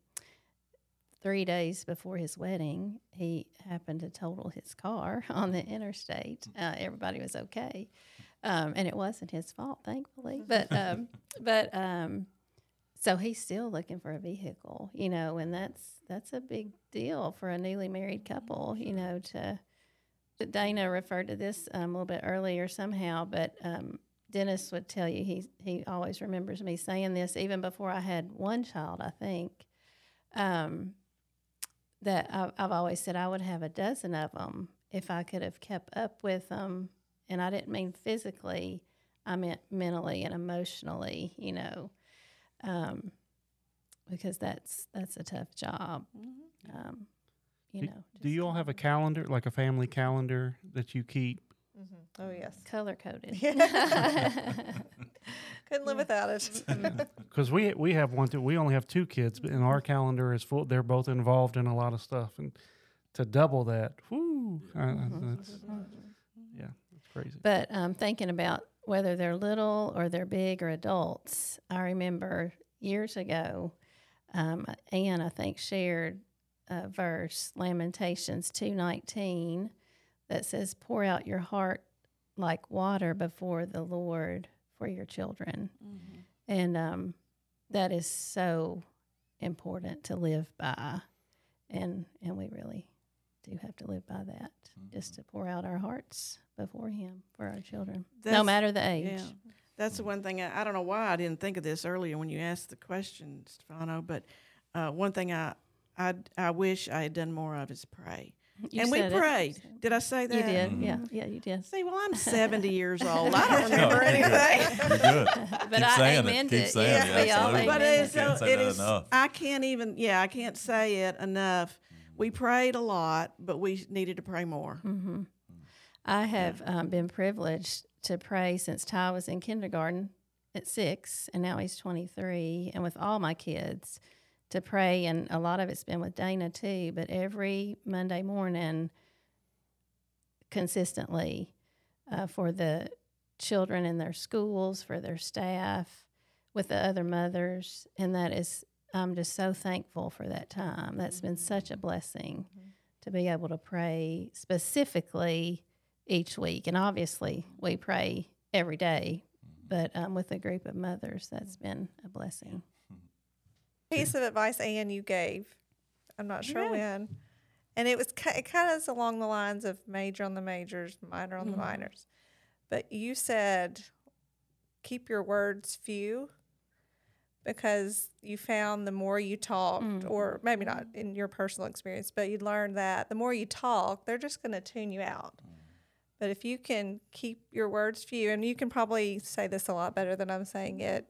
three days before his wedding, he happened to total his car *laughs* on the interstate. Uh, everybody was okay, um, and it wasn't his fault, thankfully. But um, but um, so he's still looking for a vehicle, you know, and that's that's a big deal for a newly married couple, you know, to. Dana referred to this um, a little bit earlier somehow, but um, Dennis would tell you he he always remembers me saying this even before I had one child. I think um, that I've, I've always said I would have a dozen of them if I could have kept up with them, and I didn't mean physically. I meant mentally and emotionally. You know, um, because that's that's a tough job. Um, you Do, know. do you all have a calendar, like a family calendar that you keep? Oh yes. color coded? *laughs* Couldn't live without it. *laughs* Because we we have one too. We only have two kids, but in our calendar is full. They're both involved in a lot of stuff, and to double that, whoo, uh, that's, yeah, that's crazy. But um, thinking about whether they're little or they're big or adults, I remember years ago, um, Ann, I think, shared a verse, Lamentations 2.19, that says, pour out your heart like water before the Lord for your children. And um, that is so important to live by. And, and we really do have to live by that, just to pour out our hearts before Him for our children, no matter the age. Yeah, that's the one thing. I, I don't know why I didn't think of this earlier when you asked the question, Stefano. But uh, one thing I, I I wish I had done more of is pray. *laughs* You and we said it. prayed. Did I say that? You did, yeah, yeah, you did. See, well, I'm 70 years *laughs* old. I don't No, *laughs* remember you're good. anything. You're good. But Keep I saying it. Keep saying yes, it. we all But it's it. So say it that is. enough. I can't even. Yeah, I can't say it enough. We prayed a lot, but we needed to pray more. hmm I have um, been privileged to pray since Ty was in kindergarten at six, and now he's 23, and with all my kids to pray. And a lot of it's been with Dana too, but every Monday morning, consistently uh, for the children in their schools, for their staff, with the other mothers. And that is, I'm just so thankful for that time. That's been mm-hmm. such a blessing mm-hmm. to be able to pray specifically each week. And obviously, we pray every day, mm-hmm. but um, with a group of mothers, that's been a blessing. *laughs* Piece of advice Ann you gave. I'm not sure when, and it was it kind of is along the lines of major on the majors, minor on the minors. But you said keep your words few because you found the more you talked, mm-hmm. or maybe not in your personal experience, but you learned that the more you talk, they're just going to tune you out. Mm. But if you can keep your words few, and you can probably say this a lot better than I'm saying it,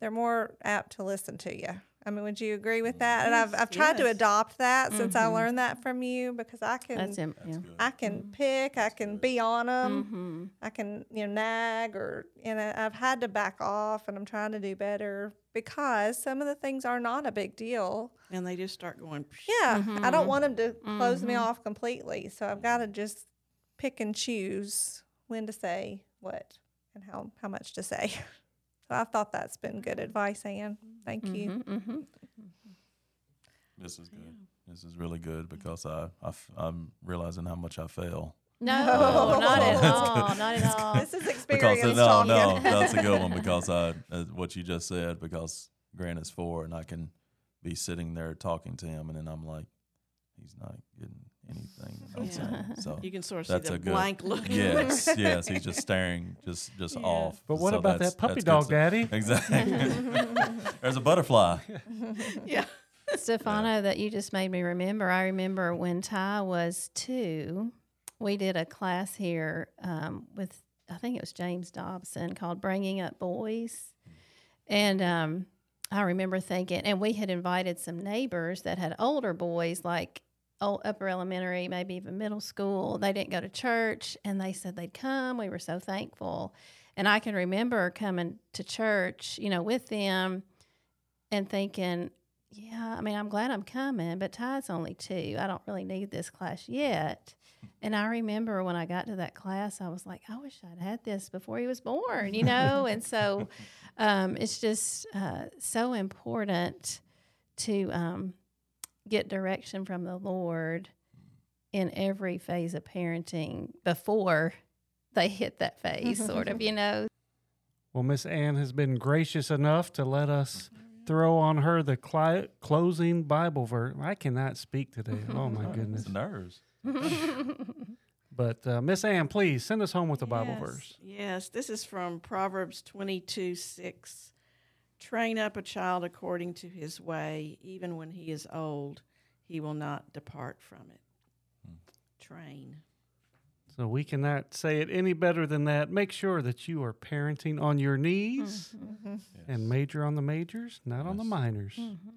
they're more apt to listen to you. I mean, would you agree with that? And I've, I've tried to adopt that since I mm-hmm. learned that from you because I can That's him. Yeah. I can mm-hmm. pick, I can be on them, Mm-hmm. I can you know nag or you know I've had to back off, and I'm trying to do better because some of the things are not a big deal. And they just start going. "Psh." Yeah, I don't mm-hmm. want them to close me off completely, so I've got to just pick and choose when to say what and how how much to say. *laughs* So I thought that's been good advice, Ann. Thank you. Mm-hmm. This is good. This is really good because I, I am realizing how much I fail. No, not at *laughs* all. Not at all. This is *laughs* Because experience no, talking. no, *laughs* that's a good one because I uh, what you just said because Grant is four and I can be sitting there talking to him and then I'm like, he's not getting anything that I'm Yeah. So You can sort of That's see a the good- blank look. *laughs* yes, yes, he's just staring, just just Yeah. off. But what So about that puppy that's good dog. Daddy? *laughs* Exactly. *laughs* There's a butterfly. yeah. Stefano, that you just made me remember. I remember when Ty was two, we did a class here um, with, I think it was James Dobson called Bringing Up Boys. And um, I remember thinking, and we had invited some neighbors that had older boys, like old, upper elementary, maybe even middle school. They didn't go to church, and they said they'd come. We were so thankful. And I can remember coming to church, you know, with them and thinking, yeah, I mean, I'm glad I'm coming, but Ty's only two. I don't really need this class yet. And I remember when I got to that class, I was like, I wish I'd had this before he was born, you know? *laughs* and so um, it's just uh, so important to um, get direction from the Lord in every phase of parenting before they hit that phase, sort of, *laughs* you know? Well, Miss Ann has been gracious enough to let us throw on her the cli- closing Bible verse. I cannot speak today. Oh my *laughs* goodness! It's nerves. *laughs* But uh, Miss Ann, please send us home with a Bible yes, verse. Yes, this is from Proverbs 22 6. Train up a child according to his way, even when he is old, he will not depart from it. Hmm. Train. So we cannot say it any better than that. Make sure that you are parenting on your knees mm-hmm. and major on the majors, not on the Yes. minors. Mm-hmm.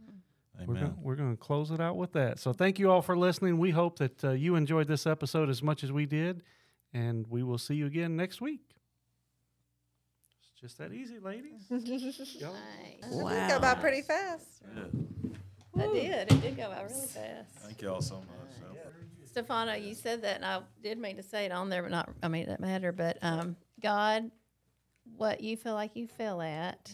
We're Amen. gonna, we're going to close it out with that. So thank you all for listening. We hope that uh, you enjoyed this episode as much as we did, and we will see you again next week. It's just that easy, ladies. *laughs* Y'all- Nice. It go by pretty fast. Yeah. That did. It did go by really fast. Thank y'all so much. So. Stefano, you said that, and I did mean to say it on there, but not. I mean, it doesn't matter. But um, God, what you feel like you feel at,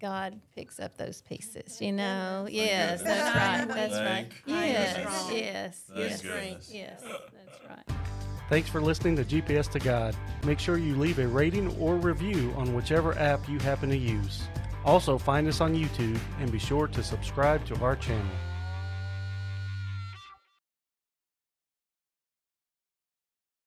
God picks up those pieces. You know. Yes, goodness. that's right. That's Thank right. Yes, yes, yes, yes. That's right. Thanks for listening to GPS to God. Make sure you leave a rating or review on whichever app you happen to use. Also, find us on YouTube and be sure to subscribe to our channel.